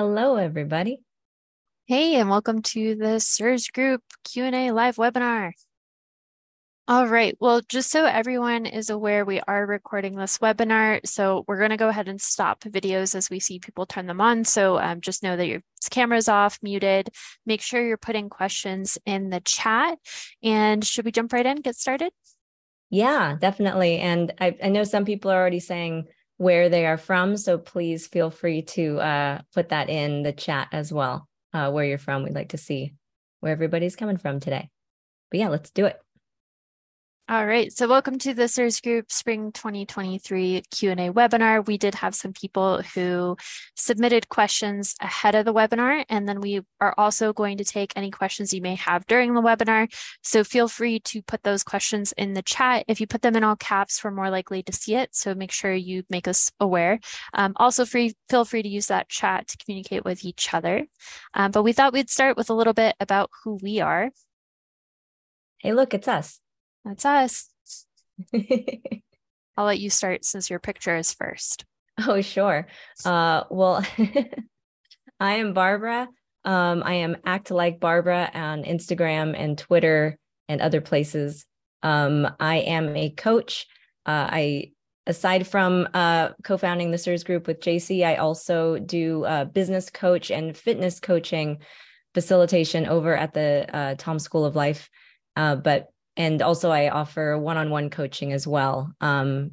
Hello, everybody. Hey, and welcome to the CIRS Group Q&A live webinar. All right, well, just so everyone is aware, we are recording this webinar, so we're going to go ahead and stop videos as we see people turn them on. So um, just know that your camera's off, muted. Make sure you're putting questions in the chat. And should we jump right in, get started? Yeah, definitely. And I, I know some people are already saying where they are from. So please feel free to uh, put that in the chat as well, uh, where you're from. We'd like to see where everybody's coming from today. But yeah, let's do it. All right, so welcome to the CIRS Group Spring 2023 Q&A webinar. We did have some people who submitted questions ahead of the webinar, and then we are also going to take any questions you may have during the webinar. So feel free to put those questions in the chat. If you put them in all caps, we're more likely to see it, so make sure you make us aware. Um, also free, feel free to use that chat to communicate with each other. Um, but we thought we'd start with a little bit about who we are. Hey, look, it's us. That's us. I'll let you start since your picture is first. Oh, sure. Uh, well, I am Barbara. Um, I am Act Like Barbara on Instagram and Twitter and other places. Um, I am a coach. Uh, I, aside from uh, co-founding the CIRS group with Jacie, I also do uh, business coach and fitness coaching facilitation over at the uh, Tom School of Life. Uh, but and also I offer one-on-one coaching as well. Um,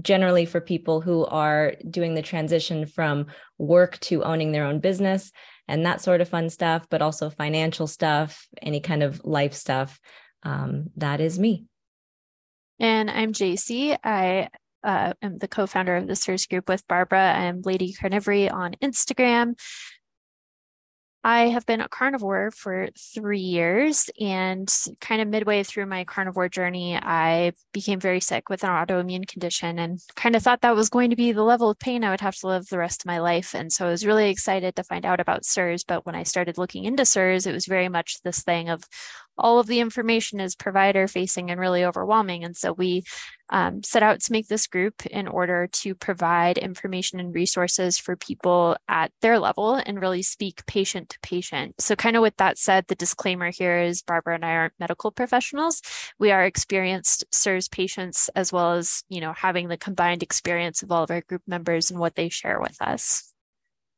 generally for people who are doing the transition from work to owning their own business and that sort of fun stuff, but also financial stuff, any kind of life stuff. Um, that is me. And I'm Jacie. I uh, am the co-founder of the CIRS group with Barbara. I'm Lady Carnivory on Instagram. I have been a carnivore for three years, and kind of midway through my carnivore journey, I became very sick with an autoimmune condition and kind of thought that was going to be the level of pain I would have to live the rest of my life. And so I was really excited to find out about CIRS. But when I started looking into CIRS, it was very much this thing of all of the information is provider facing and really overwhelming. And so we um, set out to make this group in order to provide information and resources for people at their level and really speak patient to patient. So, kind of with that said, the disclaimer here is Barbara and I aren't medical professionals. We are experienced CIRS patients as well as, you know, having the combined experience of all of our group members and what they share with us.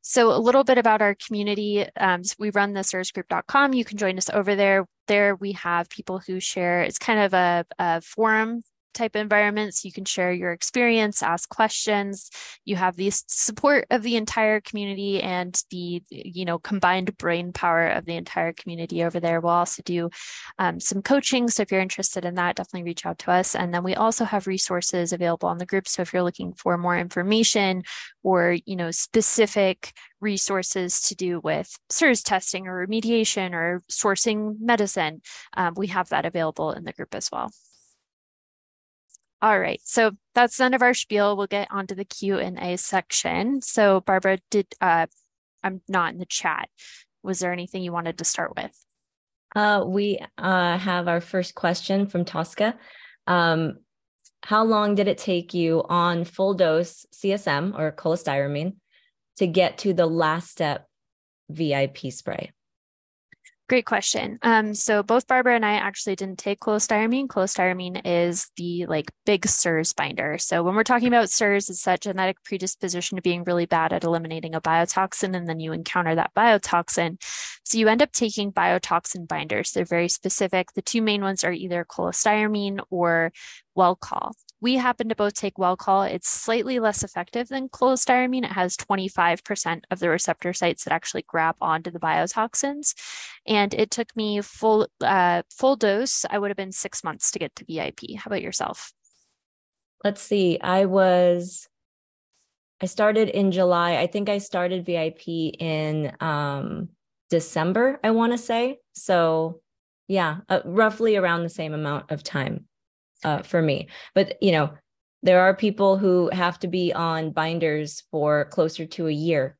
So a little bit about our community. Um, we run the cirsgroup.com. You can join us over there. There we have people who share, it's kind of a, a forum type environments. You can share your experience, ask questions. You have the support of the entire community and the you know combined brain power of the entire community over there. We'll also do um, some coaching. So if you're interested in that, definitely reach out to us. And then we also have resources available on the group. So if you're looking for more information or you know specific resources to do with CIRS testing or remediation or sourcing medicine, um, we have that available in the group as well. All right, so that's the end of our spiel. We'll get onto the Q and A section. So Barbara, did uh, I'm not in the chat. Was there anything you wanted to start with? Uh, we uh, have our first question from Tosca. Um, how long did it take you on full dose CSM or cholestyramine to get to the last step VIP spray? Great question. Um, so both Barbara and I actually didn't take cholestyramine. Cholestyramine is the like big CIRS binder. So when we're talking about CIRS, it's that genetic predisposition to being really bad at eliminating a biotoxin, and then you encounter that biotoxin. So you end up taking biotoxin binders. They're very specific. The two main ones are either cholestyramine or Welchol. We happen to both take Welchol. It's slightly less effective than cholestyramine. It has 25% of the receptor sites that actually grab onto the biotoxins. And it took me full uh, full dose. I would have been six months to get to VIP. How about yourself? Let's see. I was I started in July. I think I started VIP in um, December, I want to say. So, yeah, uh, roughly around the same amount of time uh, for me. But you know, there are people who have to be on binders for closer to a year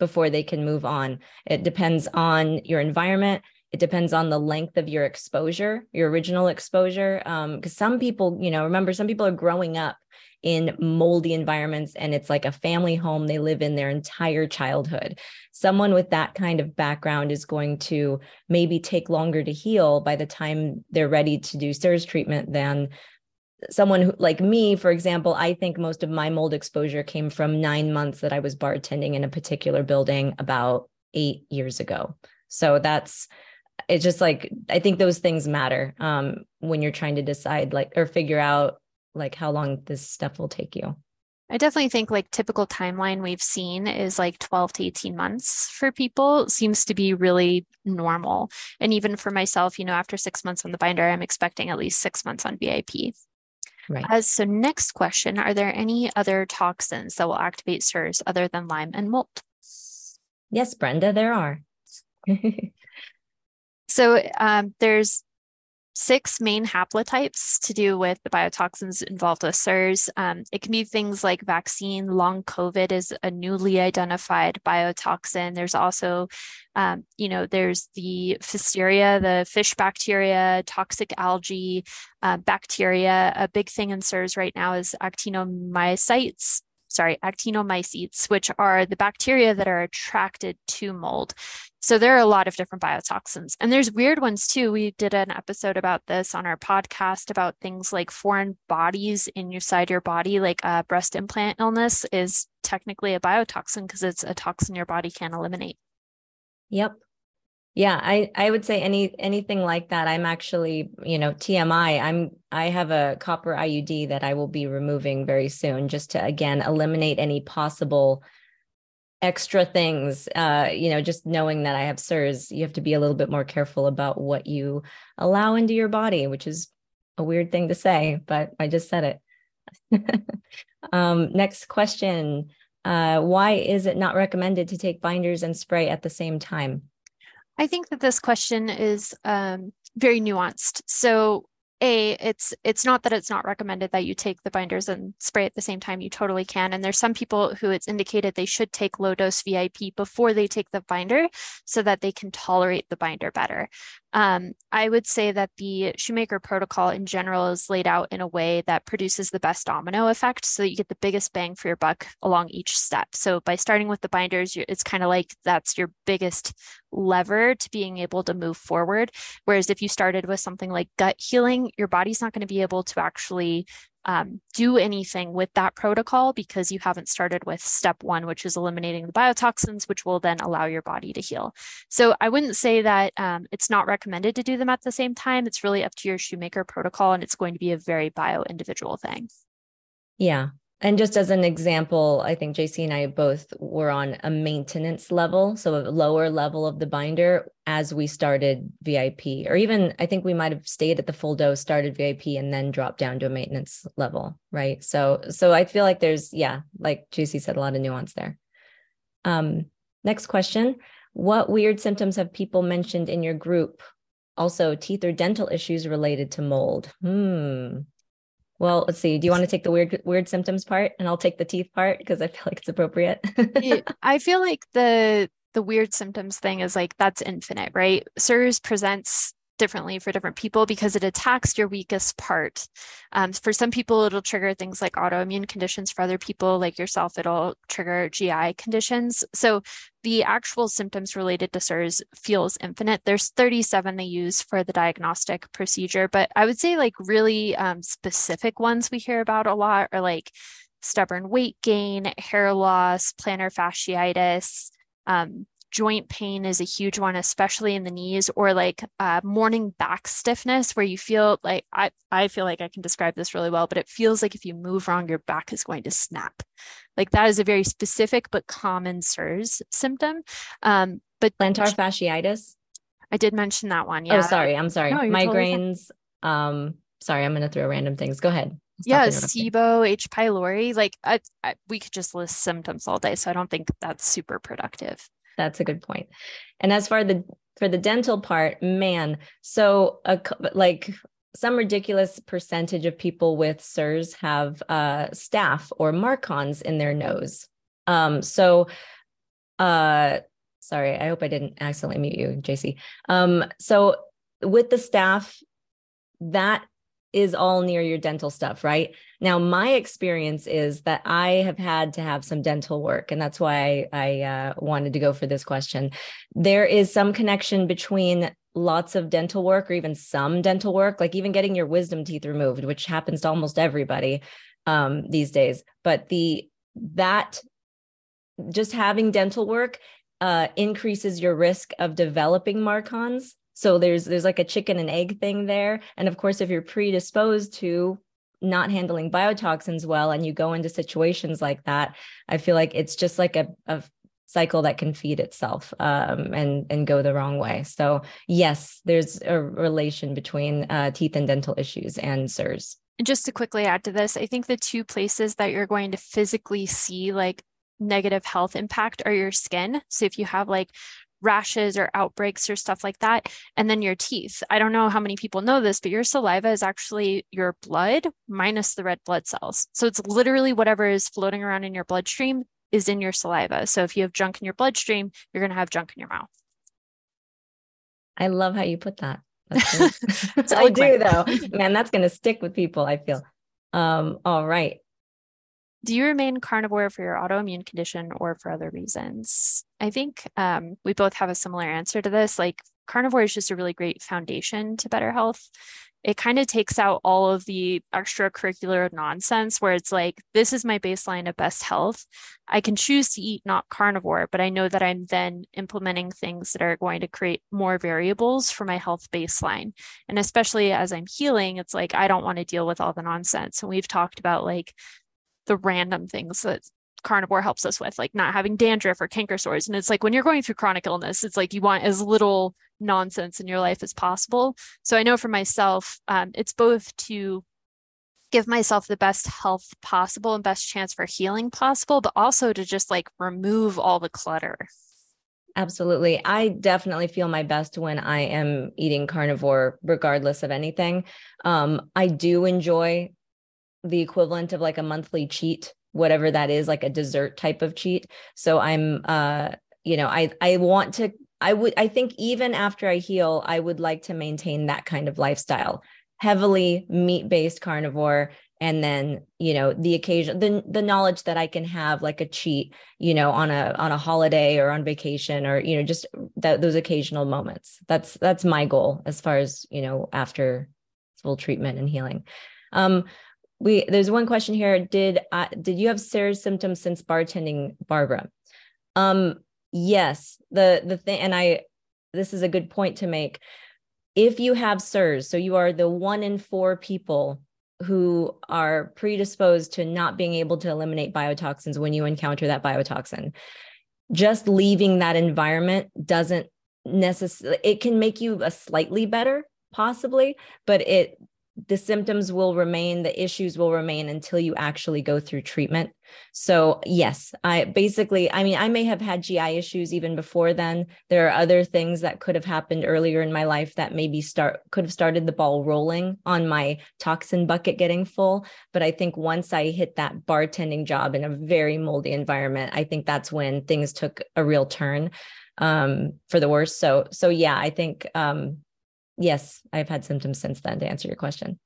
before they can move on. It depends on your environment. it depends on the length of your exposure your original exposure um because some people you know remember some people are growing up in moldy environments and it's like a family home they live in their entire childhood. Someone with that kind of background is going to maybe take longer to heal by the time they're ready to do CIRS treatment than someone who like me for example i think most of my mold exposure came from nine months that i was bartending in a particular building about eight years ago so that's it's just like i think those things matter um, when you're trying to decide like or figure out like how long this stuff will take you I definitely think like typical timeline we've seen is like 12 to 18 months for people seems to be really normal. And even for myself, you know, after six months on the binder, I'm expecting at least six months on VIP. Right. Uh, so next question, are there any other toxins that will activate CIRS other than Lyme and mold? Yes, Brenda, there are. so um, there's six main haplotypes to do with the biotoxins involved with CIRS. Um, it can be things like vaccine, long COVID is a newly identified biotoxin. There's also, um, you know, there's the Pfiesteria, the fish bacteria, toxic algae, uh, bacteria. A big thing in CIRS right now is actinomycetes sorry, actinomycetes, which are the bacteria that are attracted to mold. So there are a lot of different biotoxins. And there's weird ones too. We did an episode about this on our podcast about things like foreign bodies inside your body, like a breast implant illness is technically a biotoxin because it's a toxin your body can't eliminate. Yep. Yeah, I I would say any anything like that. I'm actually, you know, TMI. I'm I have a copper IUD that I will be removing very soon just to again eliminate any possible extra things uh you know just knowing that i have CIRS you have to be a little bit more careful about what you allow into your body which is a weird thing to say but i just said it um next question uh why is it not recommended to take binders and spray at the same time i think that this question is um very nuanced. So a it's it's not that it's not recommended that you take the binders and spray at the same time. You totally can. And there's some people who it's indicated they should take low dose vip before they take the binder so that they can tolerate the binder better um, I would say that the Shoemaker protocol in general is laid out in a way that produces the best domino effect so that you get the biggest bang for your buck along each step. So by starting with the binders, it's kind of like that's your biggest lever to being able to move forward. Whereas if you started with something like gut healing, your body's not going to be able to actually um, do anything with that protocol because you haven't started with step one, which is eliminating the biotoxins, which will then allow your body to heal. So I wouldn't say that um, it's not recommended to do them at the same time. It's really up to your shoemaker protocol, and it's going to be a very bio individual thing. Yeah, and just as an example, I think Jacie and I both were on a maintenance level, so a lower level of the binder as we started VIP, or even I think we might have stayed at the full dose, started VIP, and then dropped down to a maintenance level, right? So, so I feel like there's, yeah, like Jacie said, a lot of nuance there. Um, next question: What weird symptoms have people mentioned in your group? Also, teeth or dental issues related to mold. Hmm. Well, let's see. Do you want to take the weird weird symptoms part and I'll take the teeth part because I feel like it's appropriate. I feel like the the weird symptoms thing is like that's infinite, right? CIRS presents differently for different people because it attacks your weakest part. Um, for some people, it'll trigger things like autoimmune conditions. For other people, like yourself, it'll trigger GI conditions. So the actual symptoms related to CIRS feels infinite. There's 37 they use for the diagnostic procedure, but I would say like really um, specific ones we hear about a lot are like stubborn weight gain, hair loss, plantar fasciitis, um, joint pain is a huge one, especially in the knees, or like uh, morning back stiffness, where you feel like I, I feel like I can describe this really well, but it feels like if you move wrong, your back is going to snap. Like that is a very specific but common CIRS symptom. Um, but plantar fasciitis. I did mention that one. Oh, yeah. Oh, sorry. I'm sorry. No, Migraines. Totally um, sorry, I'm going to throw random things. Go ahead. Stop yeah, SIBO, H. pylori. Like I, I, we could just list symptoms all day, so I don't think that's super productive that's a good point. And as far the for the dental part, man, so a, like some ridiculous percentage of people with CIRS have uh, staph or MARCoNS in their nose. Um, so uh, sorry, I hope I didn't accidentally mute you, Jacie. Um, so with the staph, that is all near your dental stuff, right? Now, my experience is that I have had to have some dental work, and that's why I, I uh, wanted to go for this question. There is some connection between lots of dental work or even some dental work, like even getting your wisdom teeth removed, which happens to almost everybody um, these days. But the that just having dental work uh, increases your risk of developing MARCoNS. So there's there's like a chicken and egg thing there. And of course, if you're predisposed to not handling biotoxins well and you go into situations like that, I feel like it's just like a, a cycle that can feed itself um, and and go the wrong way. So yes, there's a relation between uh, teeth and dental issues and CIRS. And just to quickly add to this, I think the two places that you're going to physically see like negative health impact are your skin. So if you have like rashes or outbreaks or stuff like that, and then your teeth. I don't know how many people know this, but your saliva is actually your blood minus the red blood cells. So it's literally whatever is floating around in your bloodstream is in your saliva. So if you have junk in your bloodstream, you're going to have junk in your mouth. I love how you put that. That's I do though. Man, that's going to stick with people, I feel. Um, all right. Do you remain carnivore for your autoimmune condition or for other reasons? I think um, we both have a similar answer to this. Like, carnivore is just a really great foundation to better health. It kind of takes out all of the extracurricular nonsense where it's like, this is my baseline of best health. I can choose to eat not carnivore, but I know that I'm then implementing things that are going to create more variables for my health baseline. And especially as I'm healing, it's like, I don't want to deal with all the nonsense. And we've talked about like the random things that carnivore helps us with, like not having dandruff or canker sores. And it's like when you're going through chronic illness, it's like you want as little nonsense in your life as possible. So I know for myself, um, it's both to give myself the best health possible and best chance for healing possible, but also to just like remove all the clutter. Absolutely. I definitely feel my best when I am eating carnivore, regardless of anything. Um, I do enjoy the equivalent of like a monthly cheat whatever that is like a dessert type of cheat. So i'm uh you know i i want to i would i think even after i heal i would like to maintain that kind of lifestyle. Heavily meat based carnivore and then you know the occasion the the knowledge that i can have like a cheat you know on a on a holiday or on vacation or you know just that those occasional moments. That's that's my goal as far as you know after full treatment and healing. Um we there's one question here. Did uh, did you have CIRS symptoms since bartending barbara? Um yes. The the thing and i this is a good point to make. If you have CIRS so you are the one in four people who are predisposed to not being able to eliminate biotoxins when you encounter that biotoxin just leaving that environment doesn't necessarily it can make you a slightly better possibly but it the symptoms will remain, the issues will remain until you actually go through treatment. So, yes, I basically, I mean, I may have had GI issues even before then. There are other things that could have happened earlier in my life that maybe start could have started the ball rolling on my toxin bucket getting full. But I think once I hit that bartending job in a very moldy environment, I think that's when things took a real turn um, for the worse. So, so yeah, I think um, yes, I've had symptoms since then to answer your question.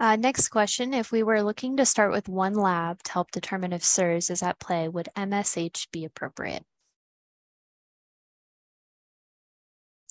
Uh, next question. If we were looking to start with one lab to help determine if CIRS is at play, would MSH be appropriate?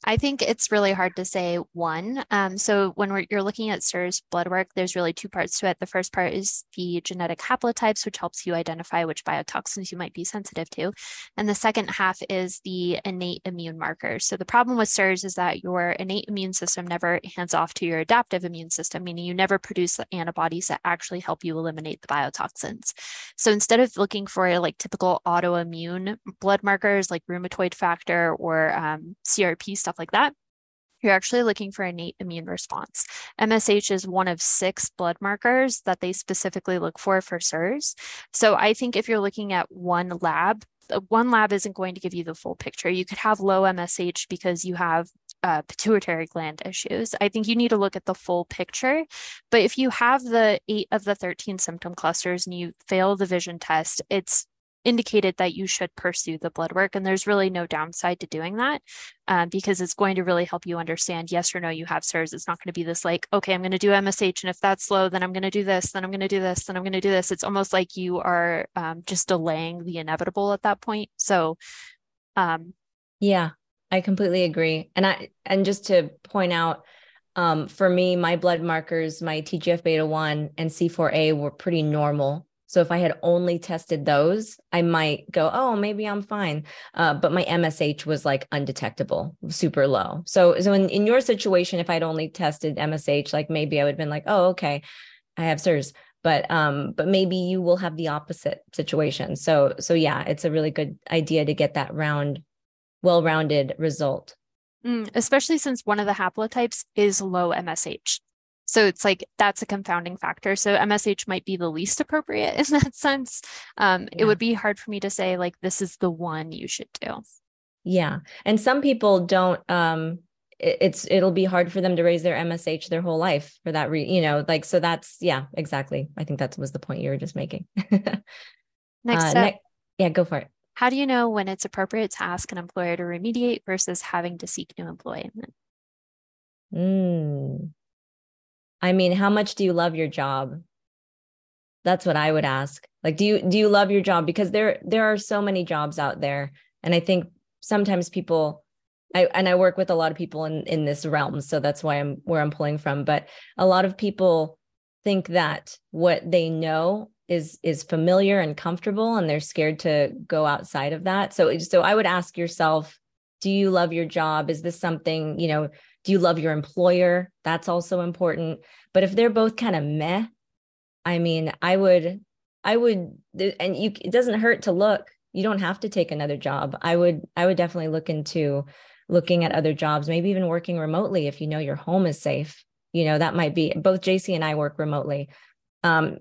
I think it's really hard to say one. Um, so when you're looking at CIRS blood work, there's really two parts to it. The first part is the genetic haplotypes, which helps you identify which biotoxins you might be sensitive to. And the second half is the innate immune markers. So the problem with CIRS is that your innate immune system never hands off to your adaptive immune system, meaning you never produce the antibodies that actually help you eliminate the biotoxins. So instead of looking for like typical autoimmune blood markers like rheumatoid factor or um, CRP stuff like that, you're actually looking for innate immune response. MSH is one of six blood markers that they specifically look for for CIRS. So I think if you're looking at one lab, one lab isn't going to give you the full picture. You could have low MSH because you have uh, pituitary gland issues. I think you need to look at the full picture. But if you have the eight of the 13 symptom clusters and you fail the vision test, it's indicated that you should pursue the blood work. And there's really no downside to doing that um, because it's going to really help you understand yes or no, you have CIRS. It's not going to be this like, okay, I'm going to do MSH. And if that's low, then I'm going to do this, then I'm going to do this, then I'm going to do this. It's almost like you are um, just delaying the inevitable at that point. So, um, yeah, I completely agree. And I, and just to point out, um, for me, my blood markers, my TGF beta 1 and C4A were pretty normal. So if I had only tested those, I might go, oh, maybe I'm fine. Uh, but my MSH was like undetectable, super low. So, so in, in your situation, if I'd only tested MSH, like maybe I would have been like, oh, okay, I have CIRS. But um, but maybe you will have the opposite situation. So so yeah, it's a really good idea to get that round, well-rounded result. Mm, especially since one of the haplotypes is low MSH. So it's like that's a confounding factor. So MSH might be the least appropriate in that sense. Um, yeah. It would be hard for me to say, like, this is the one you should do. Yeah. And some people don't, um, it's it'll be hard for them to raise their MSH their whole life for that re- you know like so that's yeah exactly I think that was the point you were just making. Next uh, ne- yeah, go for it. How do you know when it's appropriate to ask an employer to remediate versus having to seek new employment? Mm. I mean, how much do you love your job? That's what I would ask. Like, do you do you love your job? Because there there are so many jobs out there, and I think sometimes people, I and I work with a lot of people in in this realm, so that's why I'm where I'm pulling from. But a lot of people think that what they know is is familiar and comfortable and they're scared to go outside of that so so i would ask yourself do you love your job is this something you know do you love your employer? That's also important. But if they're both kind of meh i mean i would i would and you it doesn't hurt to look. You don't have to take another job. I would i would definitely look into looking at other jobs maybe even working remotely if you know your home is safe. You know that might be both Jacie and i work remotely um,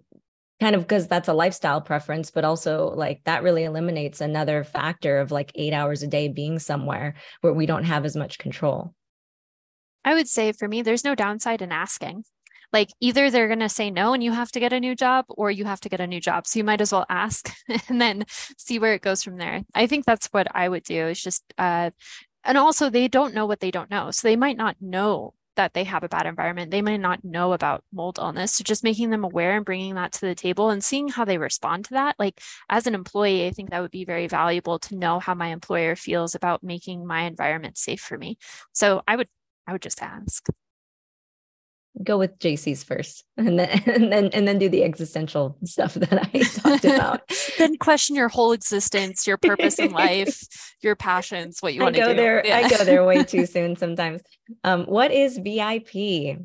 kind of because that's a lifestyle preference, but also like that really eliminates another factor of like eight hours a day being somewhere where we don't have as much control. I would say for me, there's no downside in asking. Like either they're going to say no and you have to get a new job or you have to get a new job. So you might as well ask and then see where it goes from there. I think that's what I would do is just, uh, and also they don't know what they don't know. So they might not know that they have a bad environment. They might not know about mold illness. So just making them aware and bringing that to the table and seeing how they respond to that. Like as an employee, I think that would be very valuable to know how my employer feels about making my environment safe for me. So I would I would just ask go with Jacie's first and then and then and then do the existential stuff that I talked about. then question your whole existence, your purpose in life, your passions, what you want to do. There, yeah. I go there way too soon sometimes. Um, what is VIP?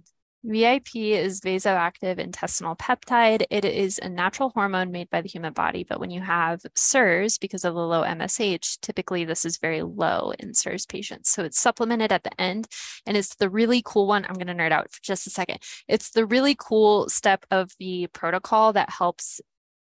VIP is vasoactive intestinal peptide. It is a natural hormone made by the human body, but when you have CIRS, because of the low MSH, typically this is very low in CIRS patients. So it's supplemented at the end, and it's the really cool one. I'm going to nerd out for just a second. It's the really cool step of the protocol that helps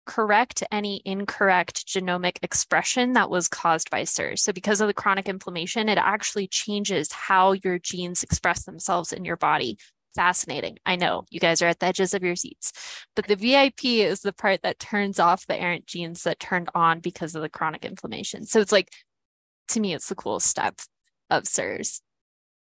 correct any incorrect genomic expression that was caused by SIRS. So, because of the chronic inflammation, it actually changes how your genes express themselves in your body fascinating. I know you guys are at the edges of your seats, but the VIP is the part that turns off the errant genes that turned on because of the chronic inflammation. So it's like, to me, it's the coolest step of CIRS.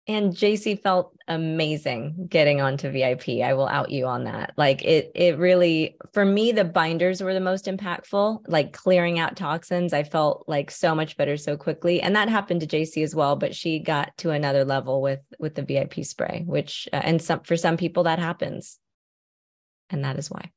And Jacie felt amazing getting onto VIP. I will out you on that. Like it it really for me the binders were the most impactful, like clearing out toxins. I felt like so much better so quickly. And that happened to Jacie as well, but she got to another level with with the VIP spray, which uh, and some for some people that happens. And that is why.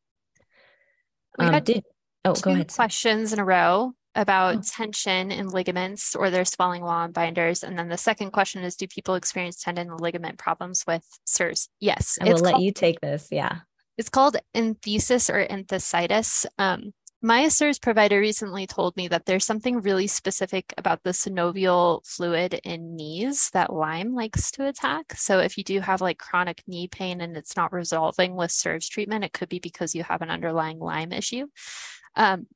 We um, had did oh go ahead. Questions in a row about oh. tension in ligaments or their swelling while on binders. And then the second question is Do people experience tendon and ligament problems with CIRS? Yes. I will let called, you take this. Yeah. It's called enthesis or enthesitis. Um, my CIRS provider recently told me that there's something really specific about the synovial fluid in knees that Lyme likes to attack. So if you do have like chronic knee pain and it's not resolving with CIRS treatment, it could be because you have an underlying Lyme issue. Um,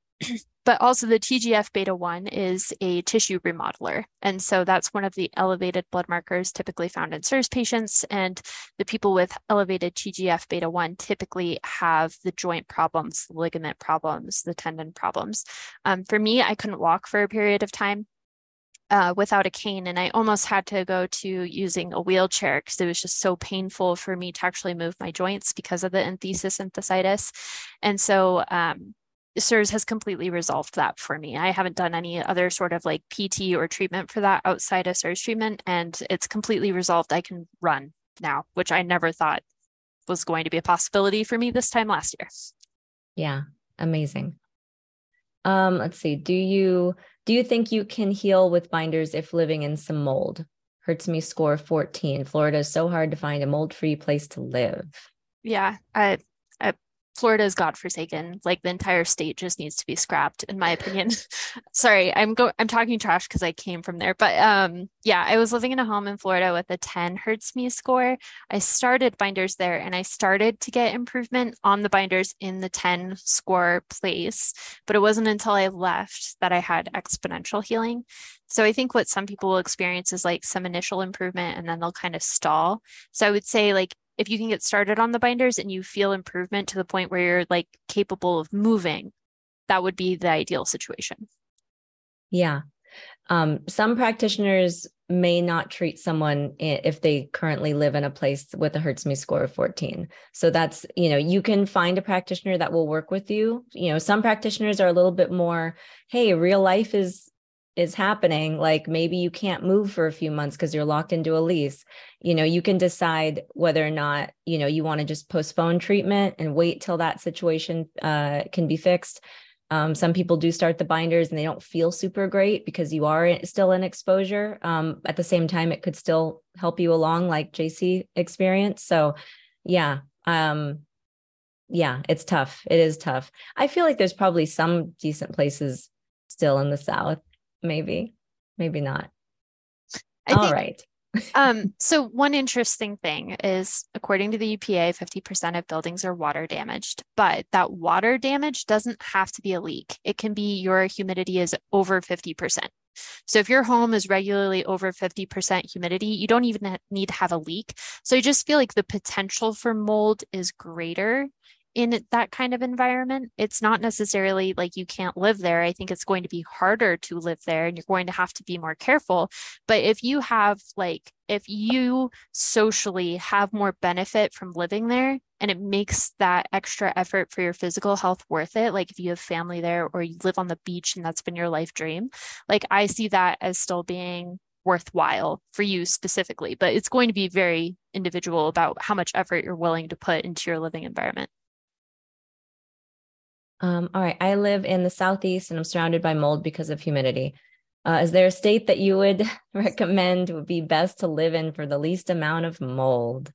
but also the TGF beta 1 is a tissue remodeler. And so that's one of the elevated blood markers typically found in CIRS patients. And the people with elevated TGF beta 1 typically have the joint problems, the ligament problems, the tendon problems. Um, for me, I couldn't walk for a period of time. Uh, without a cane, and I almost had to go to using a wheelchair because it was just so painful for me to actually move my joints because of the enthesis enthesitis. And so, um, CIRS has completely resolved that for me. I haven't done any other sort of like PT or treatment for that outside of CIRS treatment, and it's completely resolved. I can run now, which I never thought was going to be a possibility for me this time last year. Yeah, amazing. Um, let's see. Do you do you think you can heal with binders if living in some mold? HERTSMI score 14. Florida is so hard to find a mold-free place to live. Yeah, I I Florida is godforsaken. Like the entire state just needs to be scrapped, in my opinion. Sorry, I'm go I'm talking trash because I came from there. But um, yeah, I was living in a home in Florida with a 10 HERTSMI score. I started binders there and I started to get improvement on the binders in the 10 score place. But it wasn't until I left that I had exponential healing. So I think what some people will experience is like some initial improvement and then they'll kind of stall. So I would say like if you can get started on the binders and you feel improvement to the point where you're like capable of moving, that would be the ideal situation. Yeah. Um, some practitioners may not treat someone if they currently live in a place with a HERTSMI score of 14. So that's, you know, you can find a practitioner that will work with you. You know, some practitioners are a little bit more, hey, real life is is happening like maybe you can't move for a few months because you're locked into a lease. You know you can decide whether or not you know you want to just postpone treatment and wait till that situation uh, can be fixed. Um, some people do start the binders and they don't feel super great because you are still in exposure. Um, at the same time it could still help you along like Jacie experience so yeah um, yeah it's tough. It is tough. I feel like there's probably some decent places still in the south maybe, maybe not. I All think, right. um, so one interesting thing is according to the EPA, 50% of buildings are water damaged, but that water damage doesn't have to be a leak. It can be your humidity is over 50%. So if your home is regularly over 50% humidity, you don't even need to have a leak. So I just feel like the potential for mold is greater in that kind of environment. It's not necessarily like you can't live there. I think it's going to be harder to live there and you're going to have to be more careful. But if you have, like, if you socially have more benefit from living there and it makes that extra effort for your physical health worth it, like if you have family there or you live on the beach and that's been your life dream, like I see that as still being worthwhile for you specifically, but it's going to be very individual about how much effort you're willing to put into your living environment. Um, all right. I live in the Southeast and I'm surrounded by mold because of humidity. Uh, is there a state that you would recommend would be best to live in for the least amount of mold?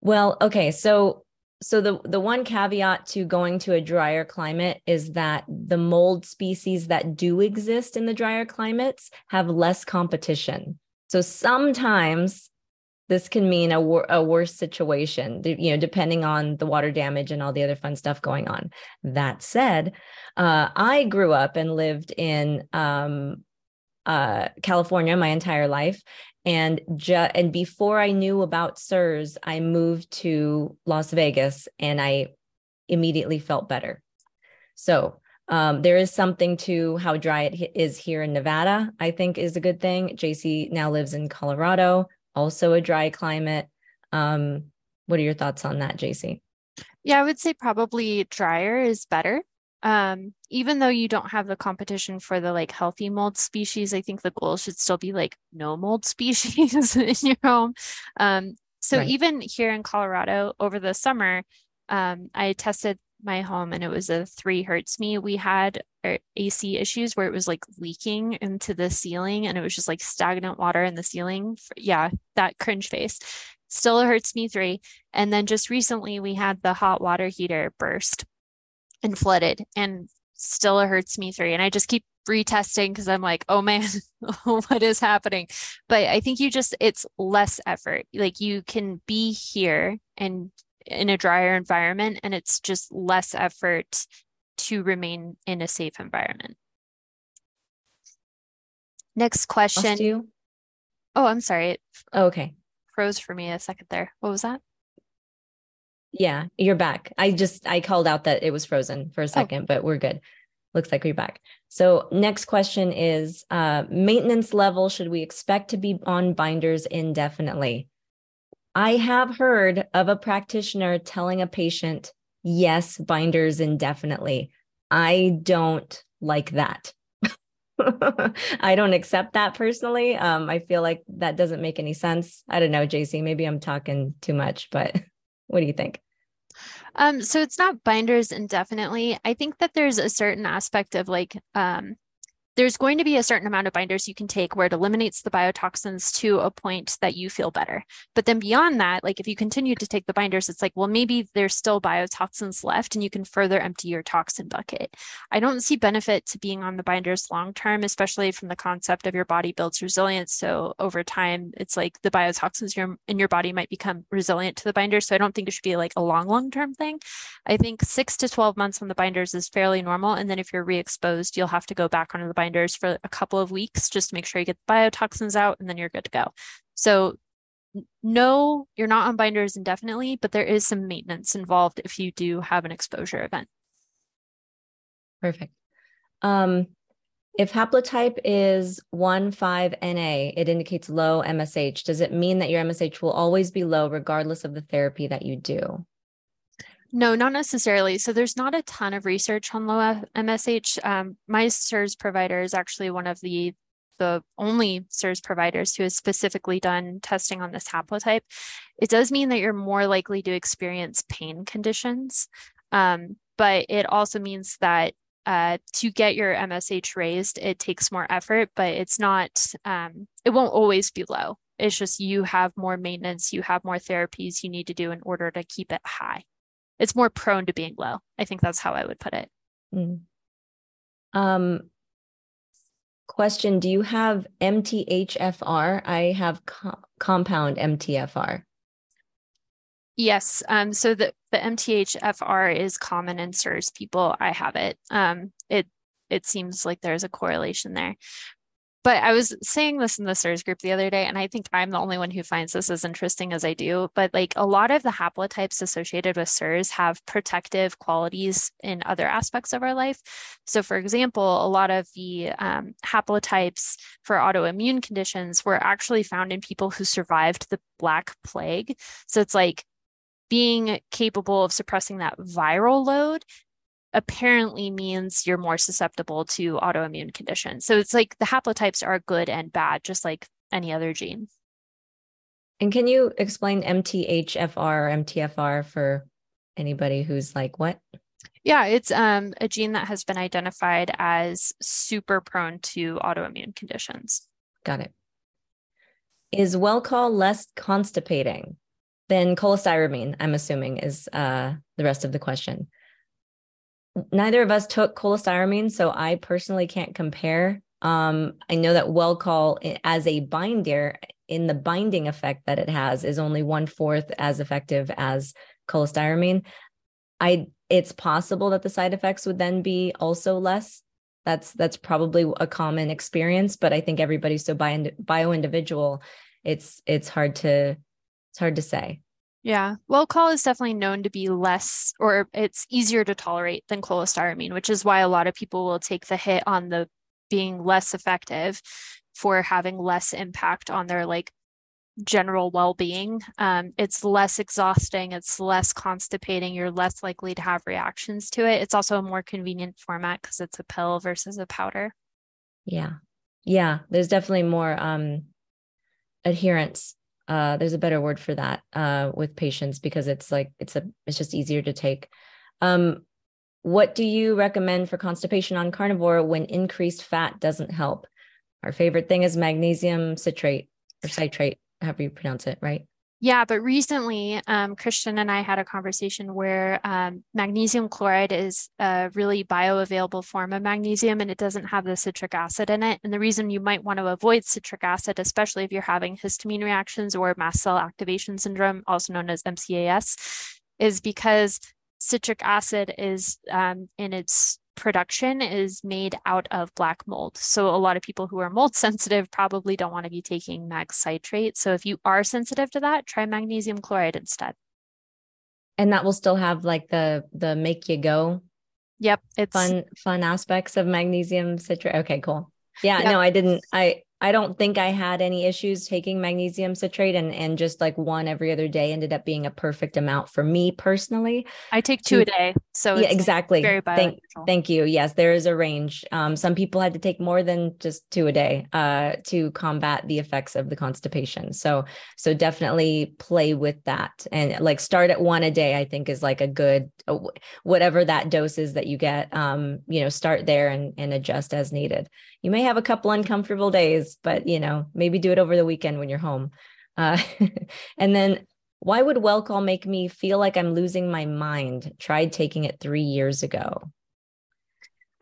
Well, okay. So, so the, the one caveat to going to a drier climate is that the mold species that do exist in the drier climates have less competition. So sometimes this can mean a, wor- a worse situation, you know, depending on the water damage and all the other fun stuff going on. That said, uh, I grew up and lived in um, uh, California my entire life. And ju- and before I knew about CIRS, I moved to Las Vegas and I immediately felt better. So um, there is something to how dry it is here in Nevada, I think is a good thing. Jacie now lives in Colorado also a dry climate. Um, what are your thoughts on that, Jacie? Yeah, I would say probably drier is better. Um, even though you don't have the competition for the like healthy mold species, I think the goal should still be like no mold species in your home. Um, so right. even here in Colorado over the summer, um, I tested my home and it was a three HERTSMI. We had AC issues where it was like leaking into the ceiling and it was just like stagnant water in the ceiling. Yeah, that cringe face. Still HERTSMI three. And then just recently we had the hot water heater burst and flooded and still HERTSMI three. And I just keep retesting because I'm like, oh man, what is happening? But I think you just, it's less effort. Like you can be here and in a drier environment and it's just less effort to remain in a safe environment. Next question. Oh, I'm sorry. It oh, okay. Froze for me a second there. What was that? Yeah, you're back. I just I called out that it was frozen for a oh. second, oh. but we're good. Looks like we're back. So next question is uh, maintenance level. Should we expect to be on binders indefinitely? I have heard of a practitioner telling a patient, yes, binders indefinitely. I don't like that. I don't accept that personally. Um, I feel like that doesn't make any sense. I don't know, Jacie, maybe I'm talking too much, but what do you think? Um, so it's not binders indefinitely. I think that there's a certain aspect of like um, there's going to be a certain amount of binders you can take where it eliminates the biotoxins to a point that you feel better. But then beyond that, like if you continue to take the binders, it's like, well, maybe there's still biotoxins left and you can further empty your toxin bucket. I don't see benefit to being on the binders long term, especially from the concept of your body builds resilience. So over time, it's like the biotoxins in your body might become resilient to the binders. So I don't think it should be like a long, long term thing. I think six to 12 months on the binders is fairly normal. And then if you're re exposed, you'll have to go back onto the binders for a couple of weeks just to make sure you get the biotoxins out and then you're good to go. So no, you're not on binders indefinitely, but there is some maintenance involved if you do have an exposure event. Perfect. Um, if haplotype is 1,5-NA, it indicates low MSH. Does it mean that your MSH will always be low regardless of the therapy that you do? No, not necessarily. So there's not a ton of research on low MSH. Um, my CIRS provider is actually one of the the only CIRS providers who has specifically done testing on this haplotype. It does mean that you're more likely to experience pain conditions, um, but it also means that uh, to get your MSH raised, it takes more effort, but it's not, um, it won't always be low. It's just you have more maintenance, you have more therapies you need to do in order to keep it high it's more prone to being low. I think that's how I would put it. Mm. Um, question: Do you have MTHFR? I have co- compound MTFR. Yes. Um, so the, the MTHFR is common in CIRS people. I have it. Um, it it seems like there's a correlation there but I was saying this in the CIRS group the other day, and I think I'm the only one who finds this as interesting as I do. But like a lot of the haplotypes associated with CIRS have protective qualities in other aspects of our life. So, for example, a lot of the um, haplotypes for autoimmune conditions were actually found in people who survived the Black Plague. So, it's like being capable of suppressing that viral load apparently means you're more susceptible to autoimmune conditions. So it's like the haplotypes are good and bad, just like any other gene. And can you explain MTHFR or MTFR for anybody who's like, what? Yeah, it's um, a gene that has been identified as super prone to autoimmune conditions. Got it. Is Welchol less constipating than cholestyramine? I'm assuming is uh, the rest of the question neither of us took cholestyramine, so I personally can't compare. Um, I know that Welchol as a binder in the binding effect that it has is only one fourth as effective as cholestyramine. I it's possible that the side effects would then be also less. That's that's probably a common experience, but I think everybody's so bio, bio individual. It's it's hard to it's hard to say. Yeah. Welchol is definitely known to be less or it's easier to tolerate than cholestyramine, which is why a lot of people will take the hit on the being less effective for having less impact on their like general well-being. Um, it's less exhausting, it's less constipating, you're less likely to have reactions to it. It's also a more convenient format because it's a pill versus a powder. Yeah. Yeah. There's definitely more um adherence uh, there's a better word for that uh, with patients because it's like it's a it's just easier to take. Um, what do you recommend for constipation on carnivore when increased fat doesn't help? Our favorite thing is magnesium citrate or citrate, however you pronounce it, right? Yeah, but recently, um, Christian and I had a conversation where um, magnesium chloride is a really bioavailable form of magnesium and it doesn't have the citric acid in it. And the reason you might want to avoid citric acid, especially if you're having histamine reactions or mast cell activation syndrome, also known as MCAS, is because citric acid is um, in its production is made out of black mold. So a lot of people who are mold sensitive probably don't want to be taking mag citrate. So if you are sensitive to that, try magnesium chloride instead. And that will still have like the the make you go. Yep, it's fun fun aspects of magnesium citrate. Okay, cool. Yeah, yep. no, I didn't. I I don't think I had any issues taking magnesium citrate and and just like one every other day ended up being a perfect amount for me personally. I take two a day. So yeah, exactly. Very thank, thank you. Yes, there is a range. Um, some people had to take more than just two a day uh, to combat the effects of the constipation. So so definitely play with that and like start at one a day. I think is like a good uh, whatever that dose is that you get. Um, you know, start there and and adjust as needed. You may have a couple uncomfortable days but you know, maybe do it over the weekend when you're home. Uh, and then why would Welchol make me feel like I'm losing my mind? Tried taking it three years ago.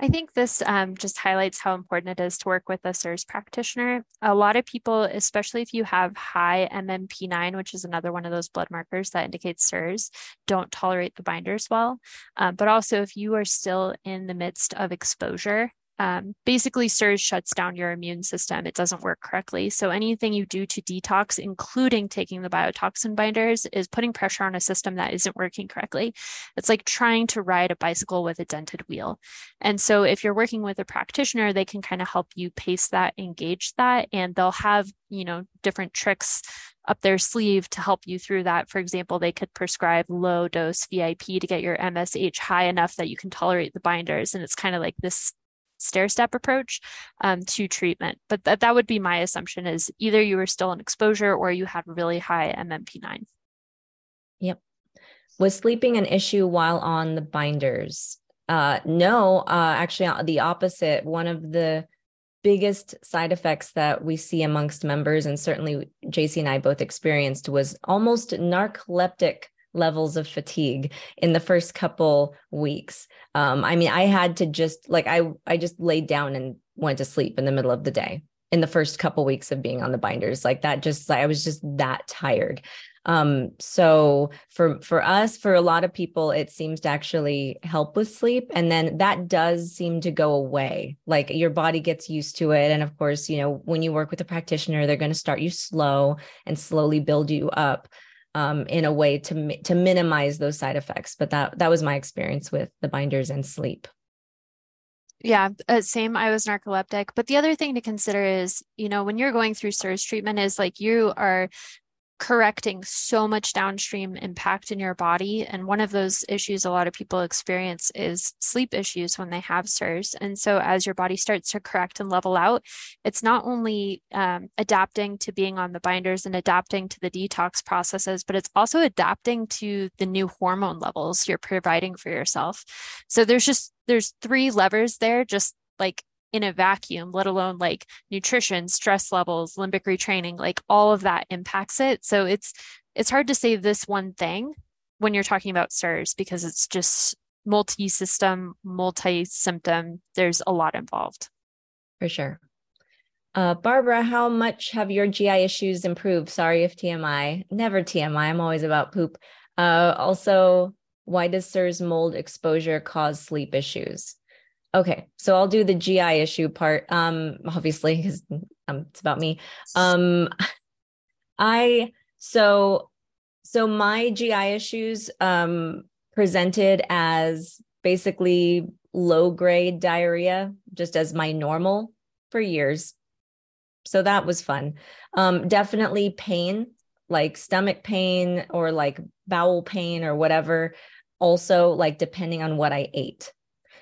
I think this um, just highlights how important it is to work with a CIRS practitioner. A lot of people, especially if you have high MMP9, which is another one of those blood markers that indicates CIRS, don't tolerate the binders well. Um, but also, if you are still in the midst of exposure, um, basically CIRS shuts down your immune system. It doesn't work correctly. So anything you do to detox, including taking the biotoxin binders, is putting pressure on a system that isn't working correctly. It's like trying to ride a bicycle with a dented wheel. And so if you're working with a practitioner, they can kind of help you pace that, engage that, and they'll have, you know, different tricks up their sleeve to help you through that. For example, they could prescribe low dose VIP to get your MSH high enough that you can tolerate the binders. And it's kind of like this stair step approach um, to treatment. But that, that would be my assumption is either you were still in exposure or you had really high MMP9. Yep. Was sleeping an issue while on the binders? Uh, no, uh, actually, uh, the opposite. One of the biggest side effects that we see amongst members, and certainly Jacie and I both experienced, was almost narcoleptic levels of fatigue in the first couple weeks. Um, I mean, I had to just like I I just laid down and went to sleep in the middle of the day in the first couple weeks of being on the binders. Like that just I was just that tired. Um, so for for us, for a lot of people, it seems to actually help with sleep. And then that does seem to go away. Like your body gets used to it. And of course, you know, when you work with a practitioner, they're going to start you slow and slowly build you up um, in a way to to minimize those side effects. But that that was my experience with the binders and sleep. Yeah, uh, same. I was narcoleptic. But the other thing to consider is, you know, when you're going through CIRS treatment, is like you are correcting so much downstream impact in your body. And one of those issues a lot of people experience is sleep issues when they have CIRS. And so as your body starts to correct and level out, it's not only um, adapting to being on the binders and adapting to the detox processes, but it's also adapting to the new hormone levels you're providing for yourself. So there's just there's three levers there, just like in a vacuum, let alone like nutrition, stress levels, limbic retraining, like all of that impacts it. So it's it's hard to say this one thing when you're talking about CIRS because it's just multi-system, multi-symptom. There's a lot involved. For sure. Uh, Barbara, how much have your GI issues improved? Sorry if TMI. Never TMI. I'm always about poop. Uh, also, why does CIRS mold exposure cause sleep issues? Okay, so I'll do the GI issue part. Um, obviously, because um, it's about me. Um, I so so my GI issues um presented as basically low grade diarrhea, just as my normal for years. So that was fun. Um, definitely pain, like stomach pain or like bowel pain or whatever. Also, like depending on what I ate.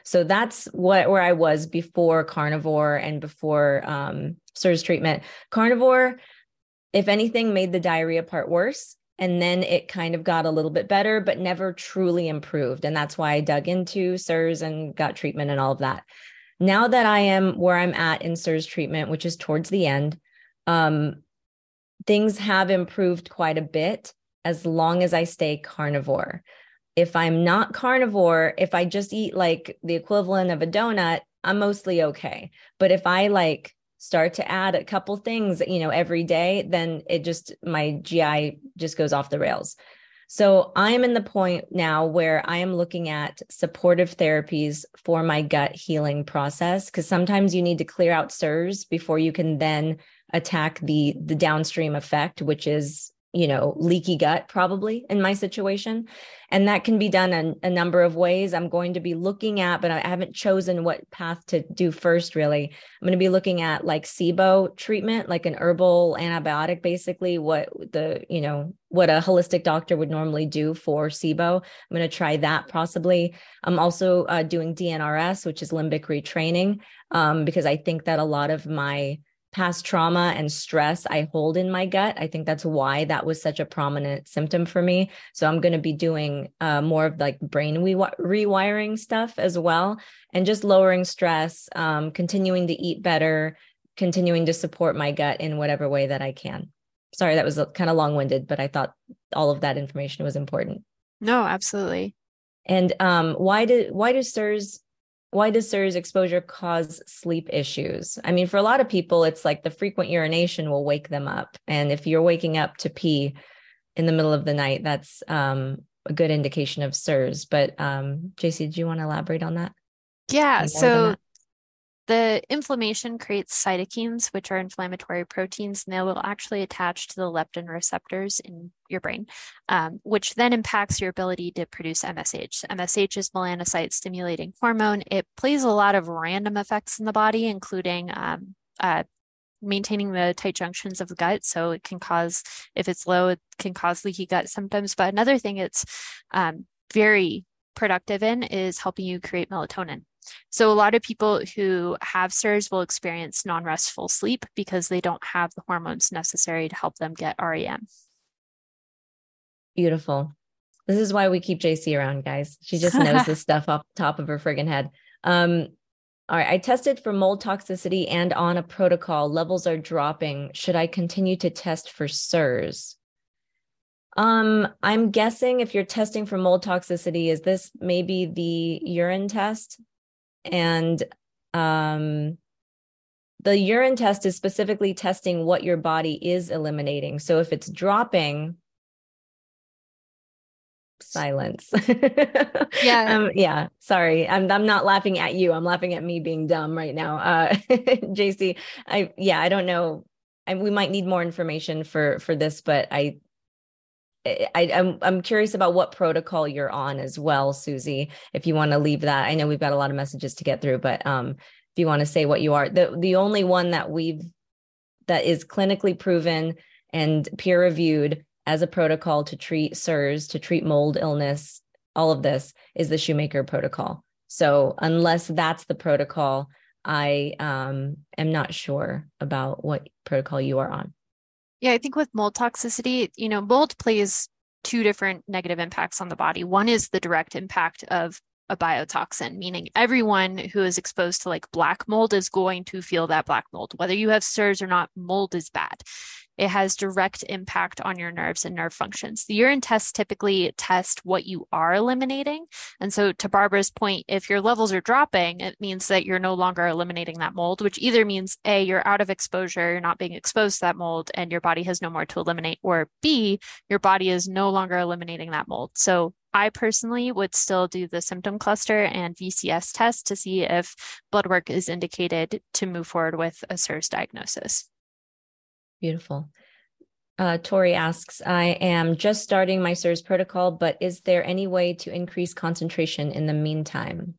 So that's what where I was before carnivore and before um, CIRS treatment. Carnivore, if anything, made the diarrhea part worse. And then it kind of got a little bit better, but never truly improved. And that's why I dug into CIRS and got treatment and all of that. Now that I am where I'm at in CIRS treatment, which is towards the end, um, things have improved quite a bit as long as I stay carnivore if I'm not carnivore, if I just eat like the equivalent of a donut, I'm mostly okay. But if I like start to add a couple things, you know, every day, then it just my GI just goes off the rails. So I'm in the point now where I am looking at supportive therapies for my gut healing process because sometimes you need to clear out CIRS before you can then attack the the downstream effect, which is you know, leaky gut, probably in my situation. And that can be done in a number of ways. I'm going to be looking at, but I haven't chosen what path to do first, really. I'm going to be looking at like SIBO treatment, like an herbal antibiotic, basically, what the, you know, what a holistic doctor would normally do for SIBO. I'm going to try that possibly. I'm also uh, doing DNRS, which is limbic retraining, um, because I think that a lot of my past trauma and stress I hold in my gut. I think that's why that was such a prominent symptom for me. So I'm going to be doing uh, more of like brain re- rewiring stuff as well, and just lowering stress, um, continuing to eat better, continuing to support my gut in whatever way that I can. Sorry, that was kind of long winded, but I thought all of that information was important. No, absolutely. And um, why did why do CIRS why does CIRS exposure cause sleep issues? I mean, for a lot of people, it's like the frequent urination will wake them up. And if you're waking up to pee in the middle of the night, that's um, a good indication of CIRS. But um, Jacie, do you want to elaborate on that? Yeah. So the inflammation creates cytokines, which are inflammatory proteins, and they will actually attach to the leptin receptors in your brain, um, which then impacts your ability to produce MSH. MSH is melanocyte stimulating hormone. It plays a lot of random effects in the body, including um, uh, maintaining the tight junctions of the gut. So it can cause, if it's low, it can cause leaky gut symptoms. But another thing it's um, very productive in is helping you create melatonin. So, a lot of people who have CIRS will experience non restful sleep because they don't have the hormones necessary to help them get REM. Beautiful. This is why we keep Jacie around, guys. She just knows this stuff off the top of her friggin' head. Um, all right, I tested for mold toxicity and on a protocol. Levels are dropping. Should I continue to test for CIRS? Um, I'm guessing if you're testing for mold toxicity, is this maybe the urine test? And um, the urine test is specifically testing what your body is eliminating. So if it's dropping, silence. yeah. Um, yeah. Sorry. I'm I'm not laughing at you. I'm laughing at me being dumb right now. Uh Jacie, I yeah, I don't know. I, we might need more information for for this, but I I, am I'm, I'm curious about what protocol you're on as well, Susie. If you want to leave that, I know we've got a lot of messages to get through, but um, if you want to say what you are, the the only one that we've that is clinically proven and peer reviewed as a protocol to treat CIRS, to treat mold illness, all of this is the Shoemaker protocol. So unless that's the protocol, I um, am not sure about what protocol you are on. Yeah, I think with mold toxicity, you know, mold plays two different negative impacts on the body. One is the direct impact of a biotoxin, meaning everyone who is exposed to like black mold is going to feel that black mold. Whether you have CIRS or not, mold is bad it has direct impact on your nerves and nerve functions. The urine tests typically test what you are eliminating. And so, to Barbara's point, if your levels are dropping, it means that you're no longer eliminating that mold, which either means A, you're out of exposure, you're not being exposed to that mold, and your body has no more to eliminate, or B, your body is no longer eliminating that mold. So, I personally would still do the symptom cluster and VCS test to see if blood work is indicated to move forward with a CIRS diagnosis. Beautiful. Uh, Tori asks, I am just starting my CIRS protocol, but is there any way to increase concentration in the meantime?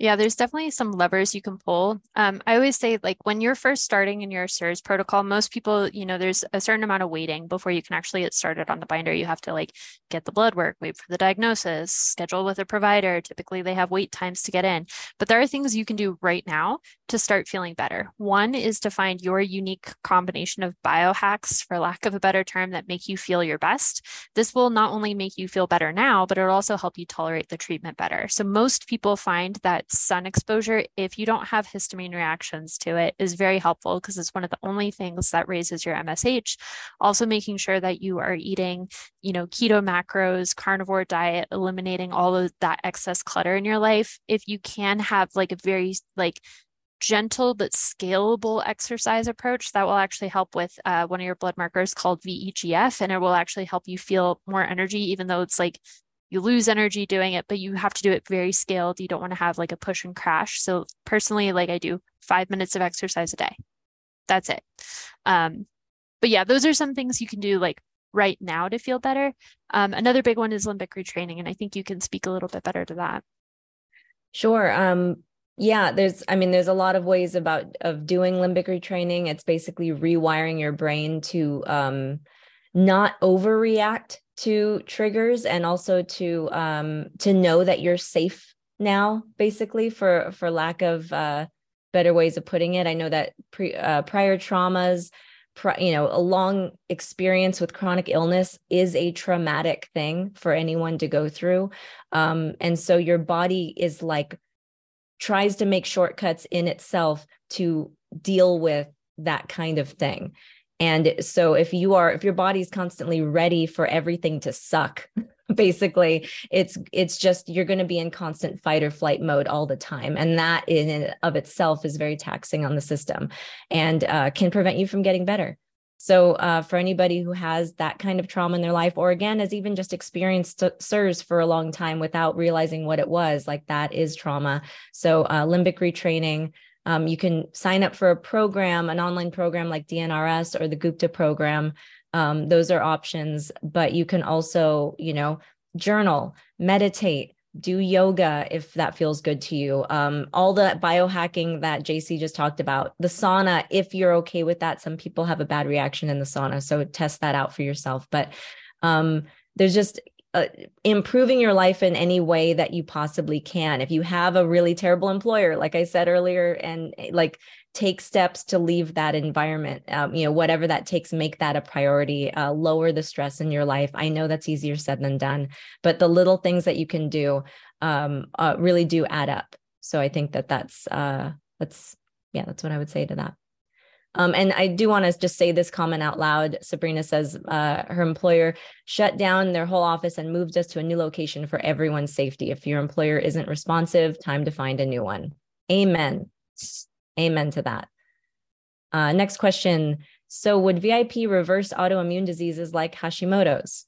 Yeah, there's definitely some levers you can pull. Um, I always say, like, when you're first starting in your CIRS protocol, most people, you know, there's a certain amount of waiting before you can actually get started on the binder. You have to, like, get the blood work, wait for the diagnosis, schedule with a provider. Typically, they have wait times to get in. But there are things you can do right now to start feeling better. One is to find your unique combination of biohacks, for lack of a better term, that make you feel your best. This will not only make you feel better now, but it'll also help you tolerate the treatment better. So, most people find that sun exposure, if you don't have histamine reactions to it, is very helpful because it's one of the only things that raises your MSH. Also, making sure that you are eating, you know, keto macros, carnivore diet, eliminating all of that excess clutter in your life. If you can have like a very like gentle but scalable exercise approach that will actually help with uh, one of your blood markers called VEGF, and it will actually help you feel more energy, even though it's like you lose energy doing it, but you have to do it very scaled. You don't want to have like a push and crash. So personally, like I do five minutes of exercise a day. That's it. Um, but yeah, those are some things you can do like right now to feel better. Um, another big one is limbic retraining, and I think you can speak a little bit better to that. Sure. Um, yeah, there's I mean, there's a lot of ways about of doing limbic retraining. It's basically rewiring your brain to um, not overreact to triggers and also to um, to know that you're safe now, basically, for for lack of uh, better ways of putting it. I know that pre, uh, prior traumas you know, a long experience with chronic illness is a traumatic thing for anyone to go through. Um, and so your body is like, tries to make shortcuts in itself to deal with that kind of thing. And so if you are, if your body's constantly ready for everything to suck, basically it's it's just you're going to be in constant fight or flight mode all the time. And that in and of itself is very taxing on the system and uh, can prevent you from getting better. So uh, for anybody who has that kind of trauma in their life or again has even just experienced CIRS for a long time without realizing what it was like that is trauma. So uh, limbic retraining um, you can sign up for a program an online program like dnrs or the gupta program. Um, those are options but you can also you know journal meditate do yoga if that feels good to you. Um, all the biohacking that Jacie just talked about the sauna if you're okay with that. Some people have a bad reaction in the sauna so test that out for yourself. But um, there's just uh, improving your life in any way that you possibly can. If you have a really terrible employer like i said earlier and like take steps to leave that environment um, you know whatever that takes make that a priority uh, lower the stress in your life. I know that's easier said than done but the little things that you can do um, uh, really do add up. So i think that that's uh, that's yeah that's what i would say to that um, and I do want to just say this comment out loud. Sabrina says uh, her employer shut down their whole office and moved us to a new location for everyone's safety. If your employer isn't responsive, time to find a new one. Amen. Amen to that. Uh, next question. So, would VIP reverse autoimmune diseases like Hashimoto's?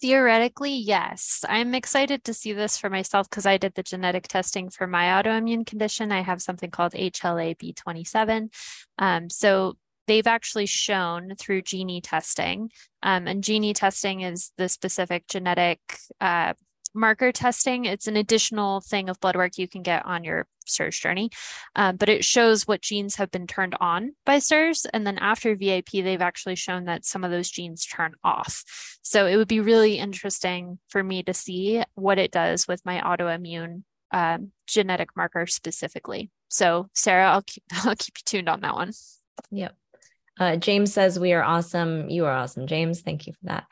Theoretically, yes. I'm excited to see this for myself because I did the genetic testing for my autoimmune condition. I have something called HLA-B27. Um, so they've actually shown through GENIE testing, um, and GENIE testing is the specific genetic uh, marker testing. It's an additional thing of blood work you can get on your CIRS journey, um, but it shows what genes have been turned on by CIRS. And then after VIP, they've actually shown that some of those genes turn off. So it would be really interesting for me to see what it does with my autoimmune um, genetic marker specifically. So Sarah, I'll keep I'll keep you tuned on that one. Yep. Uh, James says we are awesome. You are awesome, James. Thank you for that.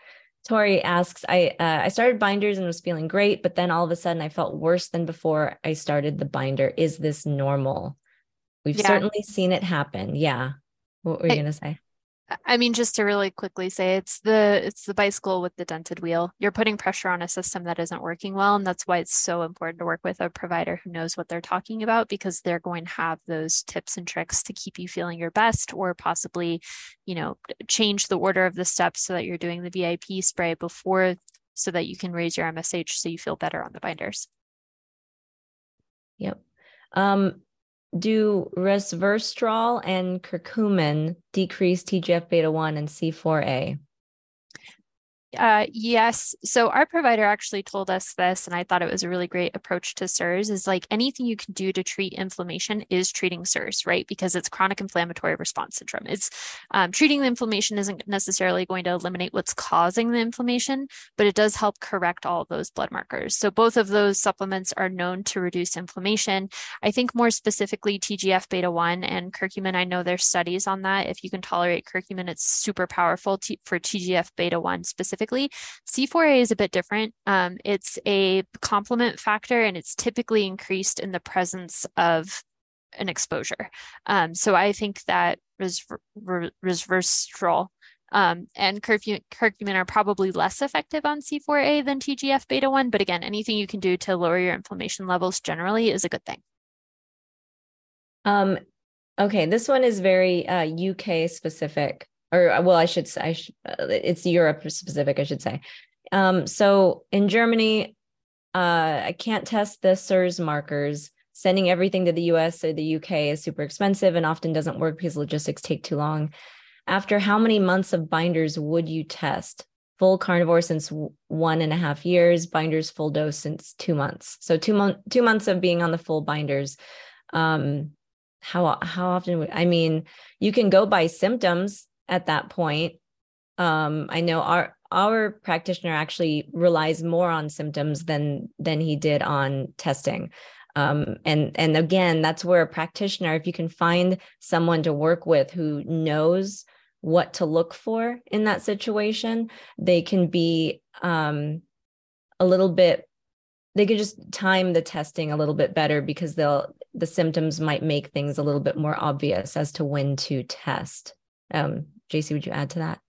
Tori asks, I uh, I started binders and was feeling great, but then all of a sudden I felt worse than before I started the binder. Is this normal? We've yeah. certainly seen it happen. Yeah. What were you I, gonna say? I mean, just to really quickly say, it's the it's the bicycle with the dented wheel. You're putting pressure on a system that isn't working well, and that's why it's so important to work with a provider who knows what they're talking about because they're going to have those tips and tricks to keep you feeling your best, or possibly, you know, change the order of the steps so that you're doing the VIP spray before, so that you can raise your MSH so you feel better on the binders. Yep. Um, do resveratrol and curcumin decrease TGF beta 1 and C4A? Uh, yes. So our provider actually told us this, and I thought it was a really great approach to CIRS is like anything you can do to treat inflammation is treating CIRS, right? Because it's chronic inflammatory response syndrome. It's um, treating the inflammation isn't necessarily going to eliminate what's causing the inflammation, but it does help correct all those blood markers. So both of those supplements are known to reduce inflammation. I think more specifically TGF beta 1 and curcumin. I know there's studies on that. If you can tolerate curcumin, it's super powerful t- for TGF beta 1 specifically specifically. C4A is a bit different. Um, it's a complement factor and it's typically increased in the presence of an exposure. Um, so I think that resveratrol um, and curcumin are probably less effective on C4A than TGF beta 1. But again, anything you can do to lower your inflammation levels generally is a good thing. Um, okay, this one is very uh, UK specific, or uh, well, I should say, I uh, it's Europe specific, I should say. Um, so in Germany, uh, I can't test the CIRS markers. Sending everything to the US or the UK is super expensive and often doesn't work because logistics take too long. After how many months of binders would you test? Full carnivore since one and a half years, binders full dose since two months. So two months, two months of being on the full binders. Um, how how often? Would, I mean, you can go by symptoms at that point. Um, I know our our practitioner actually relies more on symptoms than than he did on testing um, and and again that's where a practitioner if you can find someone to work with who knows what to look for in that situation they can be um, a little bit they could just time the testing a little bit better because they'll the symptoms might make things a little bit more obvious as to when to test um, Jacie would you add to that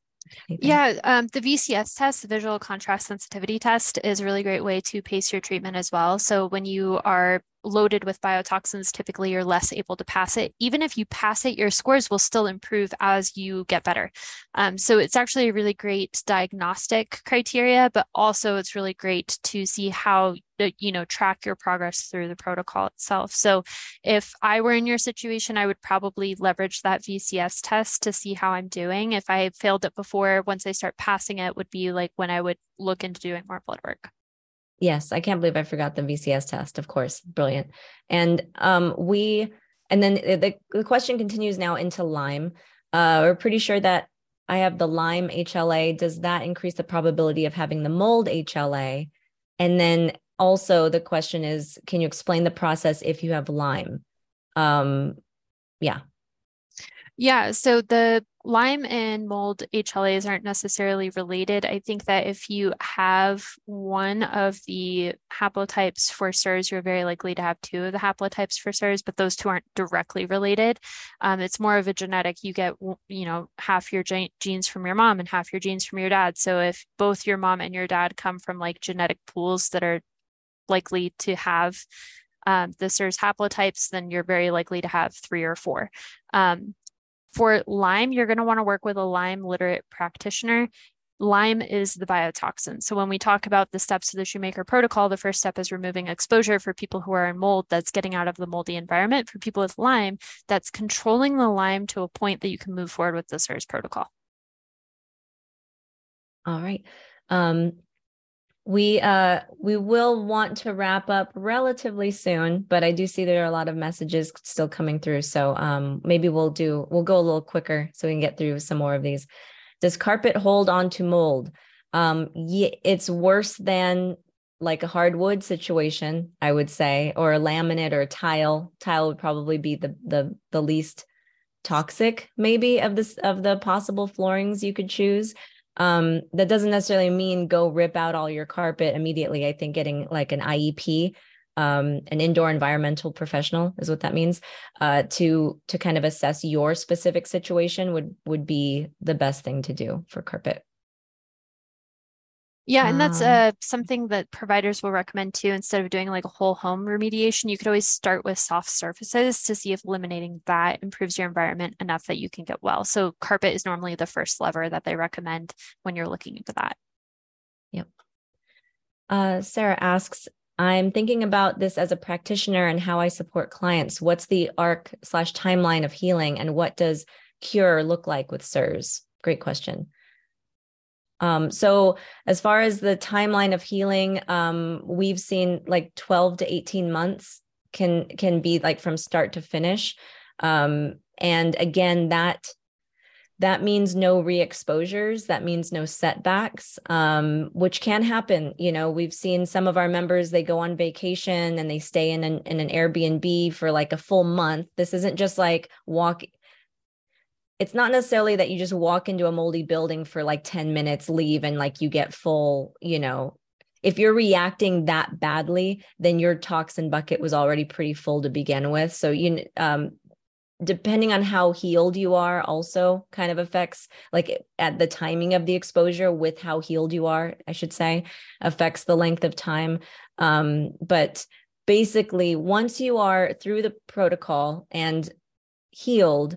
Anything? Yeah, um, the VCS test, the visual contrast sensitivity test, is a really great way to pace your treatment as well. So when you are loaded with biotoxins, typically you're less able to pass it. Even if you pass it, your scores will still improve as you get better. Um, so it's actually a really great diagnostic criteria, but also it's really great to see how you know track your progress through the protocol itself. So if I were in your situation, I would probably leverage that VCS test to see how I'm doing. If I failed it before, once I start passing it, would be like when I would look into doing more blood work. Yes, I can't believe I forgot the VCS test. Of course, brilliant. And um, we, and then the the question continues now into Lyme. Uh, we're pretty sure that I have the Lyme HLA. Does that increase the probability of having the mold HLA? And then also the question is, can you explain the process if you have Lyme? Um, yeah. Yeah. So the Lyme and mold HLAs aren't necessarily related. I think that if you have one of the haplotypes for CIRS, you're very likely to have two of the haplotypes for CIRS, but those two aren't directly related. Um, it's more of a genetic. You get, you know, half your genes from your mom and half your genes from your dad. So if both your mom and your dad come from like genetic pools that are likely to have um, the CIRS haplotypes, then you're very likely to have three or four. Um, for Lyme, you're going to want to work with a Lyme literate practitioner. Lyme is the biotoxin. So when we talk about the steps of the Shoemaker protocol, the first step is removing exposure for people who are in mold that's getting out of the moldy environment. For people with Lyme, that's controlling the Lyme to a point that you can move forward with the CIRS protocol. All right. Um, we uh we will want to wrap up relatively soon but i do see there are a lot of messages still coming through. So um maybe we'll do we'll go a little quicker so we can get through some more of these. Does carpet hold on to mold? Um it's worse than like a hardwood situation i would say or a laminate or a tile. Tile would probably be the the the least toxic maybe of this of the possible floorings you could choose um, that doesn't necessarily mean go rip out all your carpet immediately. I think getting like an IEP, um, an indoor environmental professional is what that means, uh, to to kind of assess your specific situation would would be the best thing to do for carpet. Yeah, and that's um, uh, something that providers will recommend too. Instead of doing like a whole home remediation, you could always start with soft surfaces to see if eliminating that improves your environment enough that you can get well. So, carpet is normally the first lever that they recommend when you're looking into that. Yep. Uh, Sarah asks, I'm thinking about this as a practitioner and how I support clients. What's the arc slash timeline of healing, and what does cure look like with CIRS? Great question. Um, so as far as the timeline of healing, um, we've seen like 12 to 18 months can can be like from start to finish. Um, and again, that that means no re-exposures. That means no setbacks um, which can happen. You know we've seen some of our members they go on vacation and they stay in an, in an airbnb for like a full month. This isn't just like walk it's not necessarily that you just walk into a moldy building for like 10 minutes leave and like you get full you know. If you're reacting that badly then your toxin bucket was already pretty full to begin with. So you um depending on how healed you are also kind of affects like at the timing of the exposure with how healed you are i should say affects the length of time. Um but basically once you are through the protocol and healed,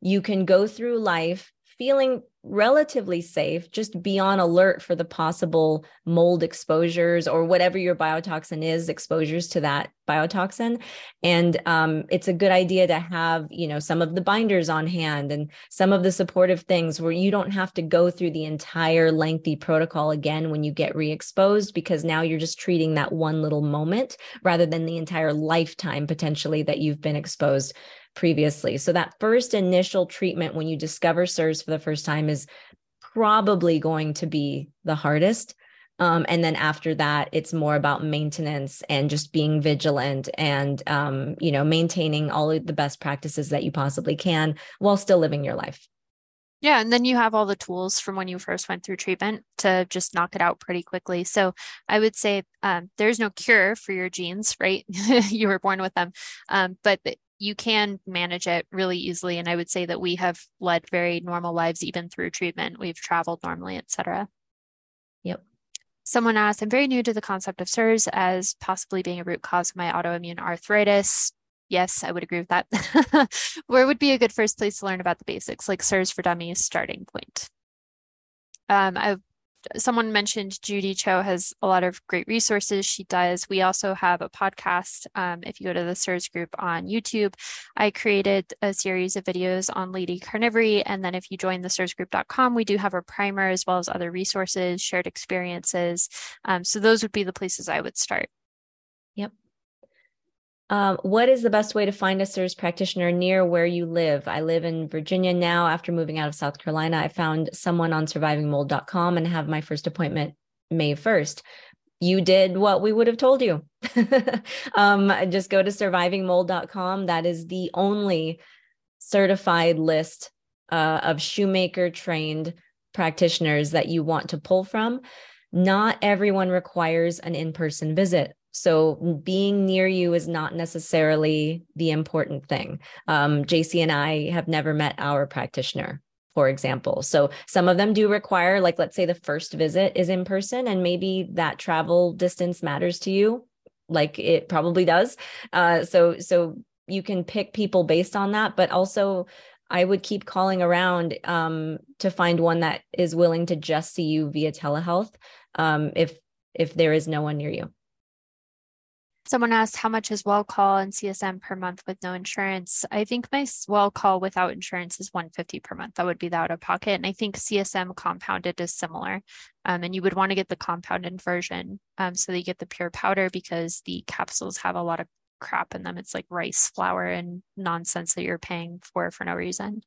you can go through life feeling relatively safe, just be on alert for the possible mold exposures or whatever your biotoxin is, exposures to that biotoxin. And um, it's a good idea to have, you know, some of the binders on hand and some of the supportive things where you don't have to go through the entire lengthy protocol again when you get re-exposed, because now you're just treating that one little moment rather than the entire lifetime potentially that you've been exposed previously. So that first initial treatment when you discover CIRS for the first time is probably going to be the hardest. Um, and then after that, it's more about maintenance and just being vigilant and, um, you know, maintaining all the best practices that you possibly can while still living your life. Yeah, and then you have all the tools from when you first went through treatment to just knock it out pretty quickly. So I would say um, there's no cure for your genes, right? you were born with them, um, but you can manage it really easily. And I would say that we have led very normal lives even through treatment. We've traveled normally, etc. Yep. Someone asked, I'm very new to the concept of CIRS as possibly being a root cause of my autoimmune arthritis. Yes, I would agree with that. Where would be a good first place to learn about the basics, like CIRS for Dummies starting point? Um, I've someone mentioned Judy Cho has a lot of great resources. She does. We also have a podcast. Um, if you go to the CIRS group on YouTube, I created a series of videos on Lady Carnivory. And then if you join the CIRSgroup.com, we do have a primer as well as other resources, shared experiences. Um, so those would be the places I would start. Um, what is the best way to find a CIRS practitioner near where you live? I live in Virginia now. After moving out of South Carolina, I found someone on survivingmold.com and have my first appointment May 1st. You did what we would have told you. um, just go to survivingmold.com. That is the only certified list uh, of shoemaker trained practitioners that you want to pull from. Not everyone requires an in person visit. So being near you is not necessarily the important thing. Um, Jacie and I have never met our practitioner, for example. So some of them do require, like, let's say the first visit is in person, and maybe that travel distance matters to you, like it probably does. Uh, so so you can pick people based on that, but also I would keep calling around um, to find one that is willing to just see you via telehealth um, if if there is no one near you. Someone asked how much is Welchol and CSM per month with no insurance. I think my Welchol without insurance is 150 per month. That would be the out of pocket. And I think CSM compounded is similar. Um, and you would want to get the compounded version um, so that you get the pure powder because the capsules have a lot of crap in them. It's like rice flour and nonsense that you're paying for for no reason.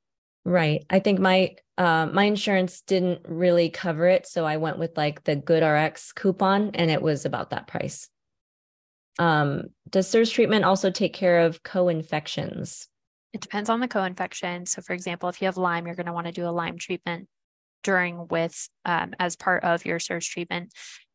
Right. I think my uh, my insurance didn't really cover it, so I went with like the GoodRx coupon, and it was about that price. Um, does CIRS treatment also take care of co-infections? It depends on the co-infection. So, for example, if you have Lyme, you're going to want to do a Lyme treatment during with um, as part of your CIRS treatment.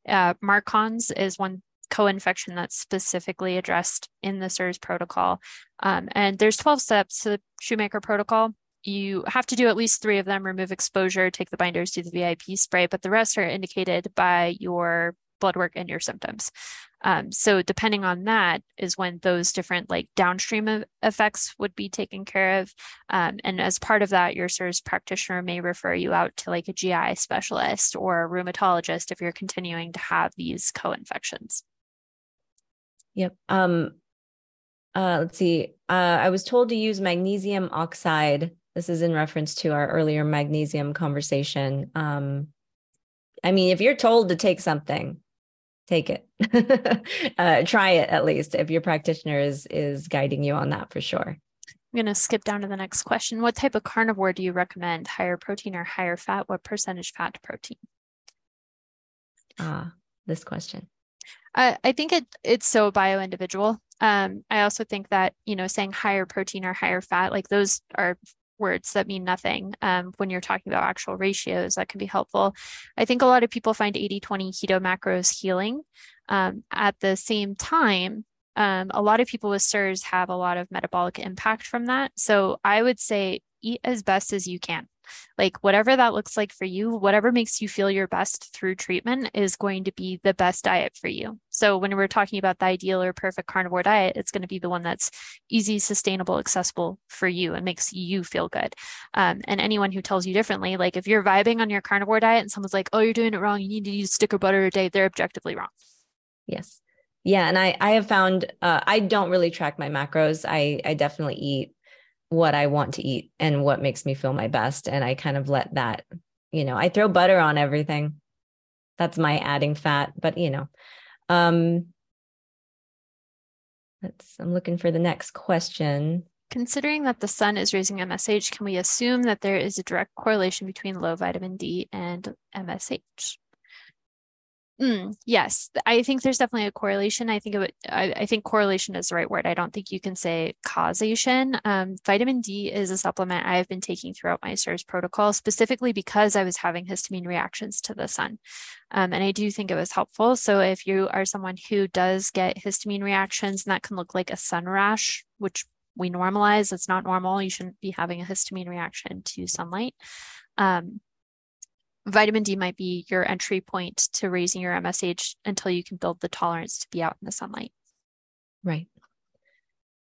Uh, MARCoNS is one co-infection that's specifically addressed in the CIRS protocol. Um, and there's 12 steps to the Shoemaker protocol. You have to do at least three of them, remove exposure, take the binders, do the VIP spray, but the rest are indicated by your blood work and your symptoms. Um, so depending on that is when those different like downstream effects would be taken care of. Um, and as part of that, your CIRS practitioner may refer you out to like a GI specialist or a rheumatologist if you're continuing to have these co-infections. Yep. Um, uh, let's see. Uh, I was told to use magnesium oxide. This is in reference to our earlier magnesium conversation. Um, I mean, if you're told to take something, take it. Uh, try it at least if your practitioner is is guiding you on that for sure. I'm going to skip down to the next question. What type of carnivore do you recommend? Higher protein or higher fat? What percentage fat to protein? Ah this question. I, I think it it's so bio individual um, I also think that you know saying higher protein or higher fat like those are words that mean nothing um, when you're talking about actual ratios that can be helpful. I think a lot of people find 80 20 keto macros healing um, at the same time um, a lot of people with CIRS have a lot of metabolic impact from that. So i would say eat as best as you can Like whatever that looks like for you, whatever makes you feel your best through treatment is going to be the best diet for you. So when we're talking about the ideal or perfect carnivore diet, it's going to be the one that's easy, sustainable, accessible for you and makes you feel good. Um, and anyone who tells you differently, like if you're vibing on your carnivore diet and someone's like, oh, you're doing it wrong, you need to use stick of butter a day, they're objectively wrong. Yes. Yeah. And I, I have found uh, I don't really track my macros. I, I definitely eat what I want to eat and what makes me feel my best. And I kind of let that, you know, I throw butter on everything. That's my adding fat, but you know, um, let's, I'm looking for the next question. Considering that the sun is raising MSH, can we assume that there is a direct correlation between low vitamin D and MSH? Mm, yes, I think there's definitely a correlation. I think it would, I, I, think correlation is the right word. I don't think you can say causation. Um, vitamin D is a supplement I've been taking throughout my CIRS protocol, specifically because I was having histamine reactions to the sun. Um, and I do think it was helpful. So if you are someone who does get histamine reactions, and that can look like a sun rash, which we normalize, it's not normal. You shouldn't be having a histamine reaction to sunlight. Um, vitamin D might be your entry point to raising your MSH until you can build the tolerance to be out in the sunlight. Right.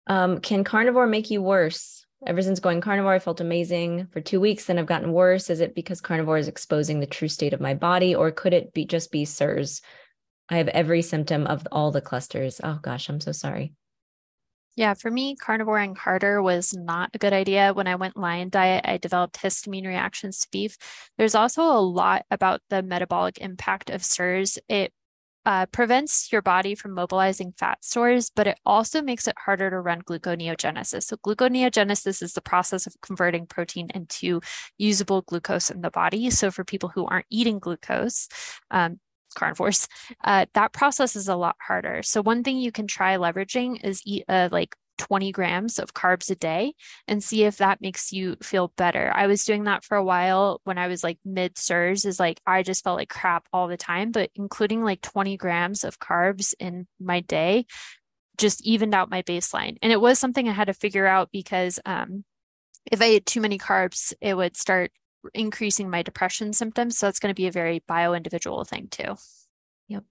Um, can carnivore make you worse? Ever since going carnivore, I felt amazing for two weeks. Then I've gotten worse. Is it because carnivore is exposing the true state of my body, or could it be just be CIRS? I have every symptom of all the clusters. Oh gosh, I'm so sorry. Yeah, for me, carnivore and harder was not a good idea. When I went lion diet, I developed histamine reactions to beef. There's also a lot about the metabolic impact of CIRS. It uh, prevents your body from mobilizing fat stores, but it also makes it harder to run gluconeogenesis. So, gluconeogenesis is the process of converting protein into usable glucose in the body. So, for people who aren't eating glucose, um, carnivores, uh, that process is a lot harder. So one thing you can try leveraging is eat uh, like 20 grams of carbs a day and see if that makes you feel better. I was doing that for a while when I was like mid CIRS is like I just felt like crap all the time, but including like 20 grams of carbs in my day just evened out my baseline. And it was something I had to figure out because um, if I ate too many carbs, it would start increasing my depression symptoms. So that's going to be a very bio individual thing too. Yep.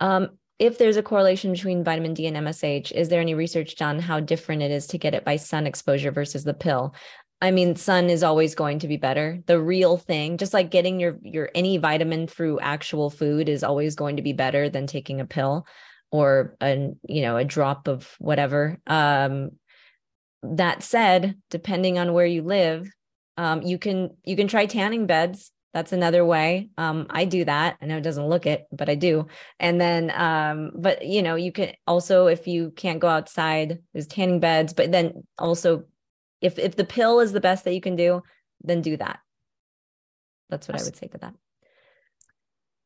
Um, if there's a correlation between vitamin D and MSH, is there any research done how different it is to get it by sun exposure versus the pill? I mean, sun is always going to be better. The real thing, just like getting your your any vitamin through actual food is always going to be better than taking a pill or a you know a drop of whatever. Um, that said, depending on where you live, um, you can you can try tanning beds. That's another way. Um, I do that. I know it doesn't look it, but I do. And then, um, but you know, you can also if you can't go outside, there's tanning beds. But then also, if if the pill is the best that you can do, then do that. That's what I would say to that.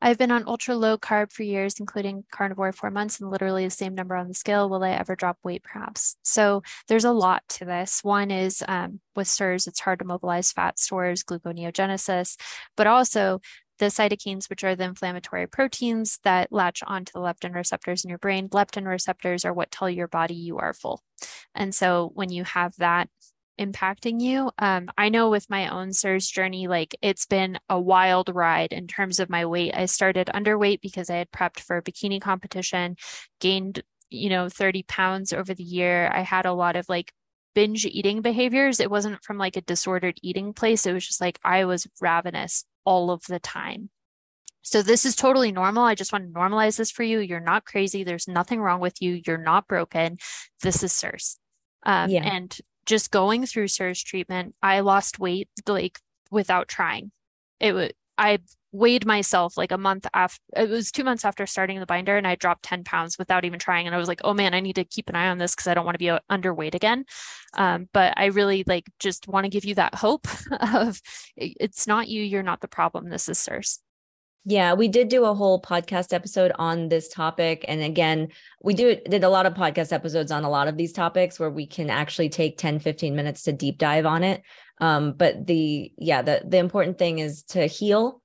I've been on ultra low carb for years, including carnivore four months and literally the same number on the scale. Will I ever drop weight, perhaps? So there's a lot to this. One is um, with CIRS, it's hard to mobilize fat stores, gluconeogenesis, but also the cytokines, which are the inflammatory proteins that latch onto the leptin receptors in your brain. Leptin receptors are what tell your body you are full. And so when you have that impacting you. Um, I know with my own CIRS journey, like it's been a wild ride in terms of my weight. I started underweight because I had prepped for a bikini competition, gained, you know, 30 pounds over the year. I had a lot of like binge eating behaviors. It wasn't from like a disordered eating place. It was just like I was ravenous all of the time. So this is totally normal. I just want to normalize this for you. You're not crazy. There's nothing wrong with you. You're not broken. This is CIRS. Um, yeah. And just going through CIRS treatment, I lost weight like without trying. It was I weighed myself like a month after it was two months after starting the binder and I dropped 10 pounds without even trying. And I was like, oh man, I need to keep an eye on this because I don't want to be underweight again. Um, but I really like just want to give you that hope of it's not you, you're not the problem. This is CIRS. Yeah, we did do a whole podcast episode on this topic. And again, we do did a lot of podcast episodes on a lot of these topics where we can actually take 10, 15 minutes to deep dive on it. Um, but the yeah, the the important thing is to heal,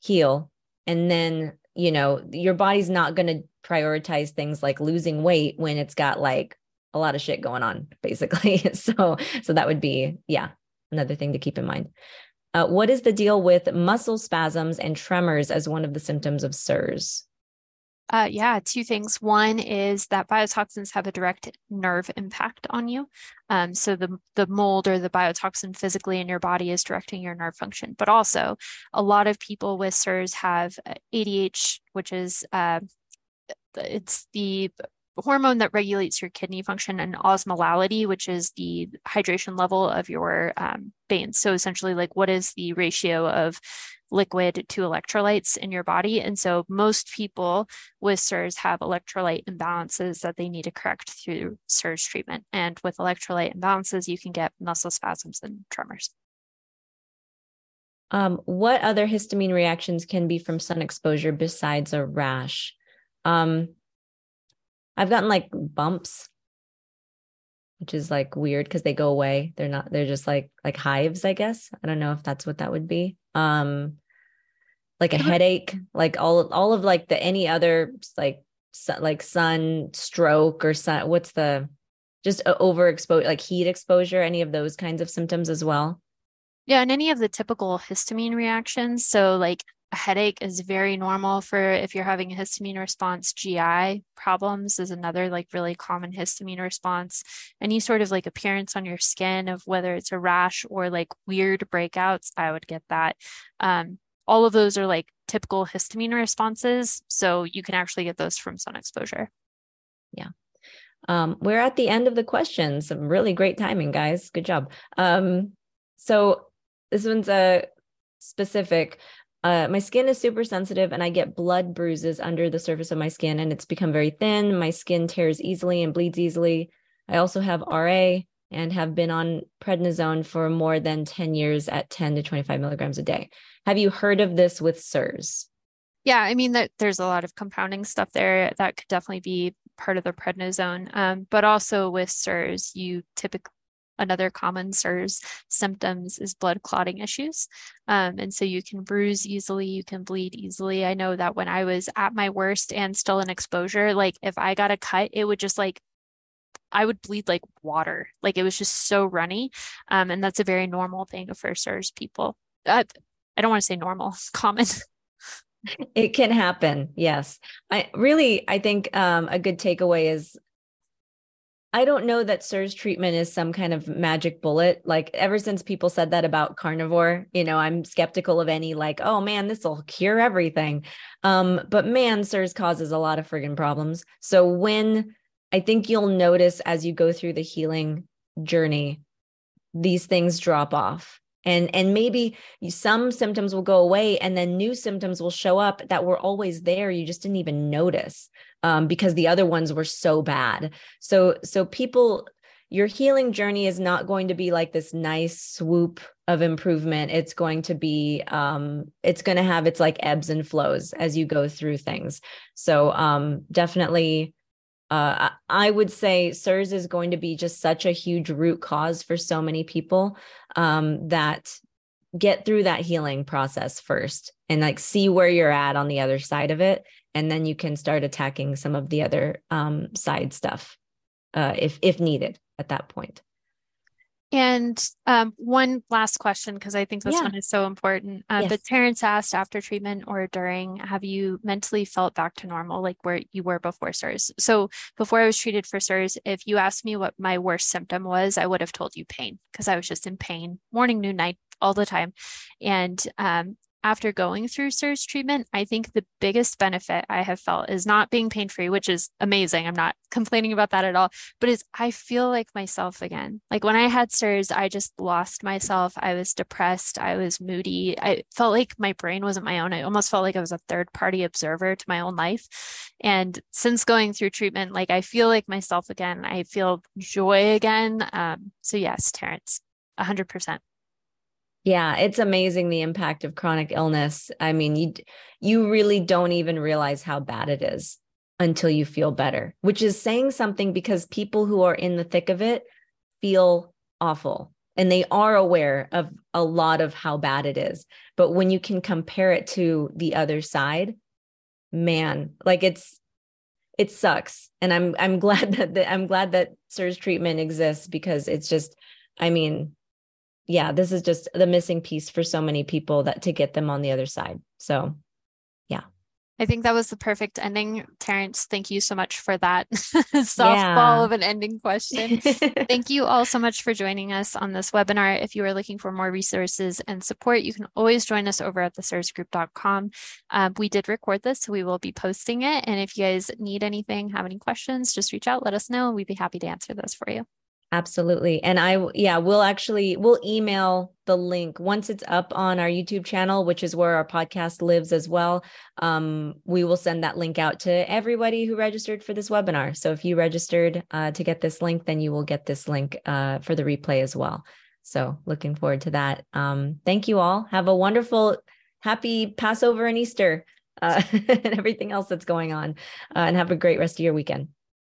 heal, and then you know, your body's not gonna prioritize things like losing weight when it's got like a lot of shit going on, basically. so so that would be, yeah, another thing to keep in mind. Uh, what is the deal with muscle spasms and tremors as one of the symptoms of CIRS? Uh, yeah, two things. One is that biotoxins have a direct nerve impact on you. Um, so the the mold or the biotoxin physically in your body is directing your nerve function. But also, a lot of people with CIRS have ADH, which is uh, it's the hormone that regulates your kidney function and osmolality, which is the hydration level of your um, veins. So essentially, like what is the ratio of liquid to electrolytes in your body? And so most people with CIRS have electrolyte imbalances that they need to correct through CIRS treatment. And with electrolyte imbalances, you can get muscle spasms and tremors. Um, what other histamine reactions can be from sun exposure besides a rash? Um, I've gotten like bumps, which is like weird because they go away. They're not, they're just like like hives, I guess. I don't know if that's what that would be. Um like a headache, like all all of like the any other like like sun stroke or sun what's the just overexposure like heat exposure, any of those kinds of symptoms as well. Yeah, and any of the typical histamine reactions. So, like a headache is very normal for if you're having a histamine response. GI problems is another like really common histamine response. Any sort of like appearance on your skin of whether it's a rash or like weird breakouts, I would get that. Um, all of those are like typical histamine responses. So you can actually get those from sun exposure. Yeah. Um, we're at the end of the questions. Some really great timing, guys. Good job. Um, so this one's a specific uh, my skin is super sensitive and I get blood bruises under the surface of my skin and it's become very thin. My skin tears easily and bleeds easily. I also have RA and have been on prednisone for more than 10 years at 10 to 25 milligrams a day. Have you heard of this with CIRS? Yeah, I mean that there's a lot of compounding stuff there that could definitely be part of the prednisone. Um, but also with CIRS, you typically another common CIRS symptoms is blood clotting issues. Um, and so you can bruise easily, you can bleed easily. I know that when I was at my worst and still in exposure, like if I got a cut, it would just like I would bleed like water. Like it was just so runny. Um, and that's a very normal thing for CIRS people. Uh, I don't want to say normal, common. it can happen. Yes. I really, I think um, a good takeaway is I don't know that CIRS treatment is some kind of magic bullet. Like ever since people said that about carnivore, you know, I'm skeptical of any like, oh man, this will cure everything. Um, but man, CIRS causes a lot of friggin' problems. So when I think you'll notice as you go through the healing journey, these things drop off and and maybe some symptoms will go away and then new symptoms will show up that were always there you just didn't even notice um, because the other ones were so bad. So so people your healing journey is not going to be like this nice swoop of improvement. It's going to be um it's going to have its like ebbs and flows as you go through things. So um definitely uh, I would say CIRS is going to be just such a huge root cause for so many people um, that get through that healing process first and like see where you're at on the other side of it. And then you can start attacking some of the other um, side stuff uh, if if needed at that point. And um, one last question, because I think this yeah. one is so important. Uh, yes. But Terrence asked after treatment or during, have you mentally felt back to normal, like where you were before CIRS? So before I was treated for CIRS, if you asked me what my worst symptom was, I would have told you pain because I was just in pain morning, noon, night, all the time. And um, after going through CIRS treatment, I think the biggest benefit I have felt is not being pain free, which is amazing. I'm not complaining about that at all, but is I feel like myself again. Like when I had CIRS, I just lost myself. I was depressed. I was moody. I felt like my brain wasn't my own. I almost felt like I was a third party observer to my own life. And since going through treatment, like I feel like myself again. I feel joy again. Um, so, yes, Terrence, 100%. Yeah, it's amazing the impact of chronic illness. I mean, you you really don't even realize how bad it is until you feel better, which is saying something because people who are in the thick of it feel awful and they are aware of a lot of how bad it is. But when you can compare it to the other side, man, like it's it sucks. And I'm I'm glad that, that I'm glad that CIRS treatment exists because it's just I mean, yeah, this is just the missing piece for so many people that to get them on the other side. So yeah. I think that was the perfect ending. Terrence, thank you so much for that softball yeah. of an ending question. thank you all so much for joining us on this webinar. If you are looking for more resources and support, you can always join us over at theCIRSgroup.com. Um, we did record this, so we will be posting it. And if you guys need anything, have any questions, just reach out, let us know, and we'd be happy to answer those for you. Absolutely. And I, yeah, we'll actually, we'll email the link once it's up on our YouTube channel, which is where our podcast lives as well. Um, we will send that link out to everybody who registered for this webinar. So if you registered uh, to get this link, then you will get this link uh, for the replay as well. So looking forward to that. Um, thank you all. Have a wonderful, happy Passover and Easter uh, and everything else that's going on. Uh, and have a great rest of your weekend.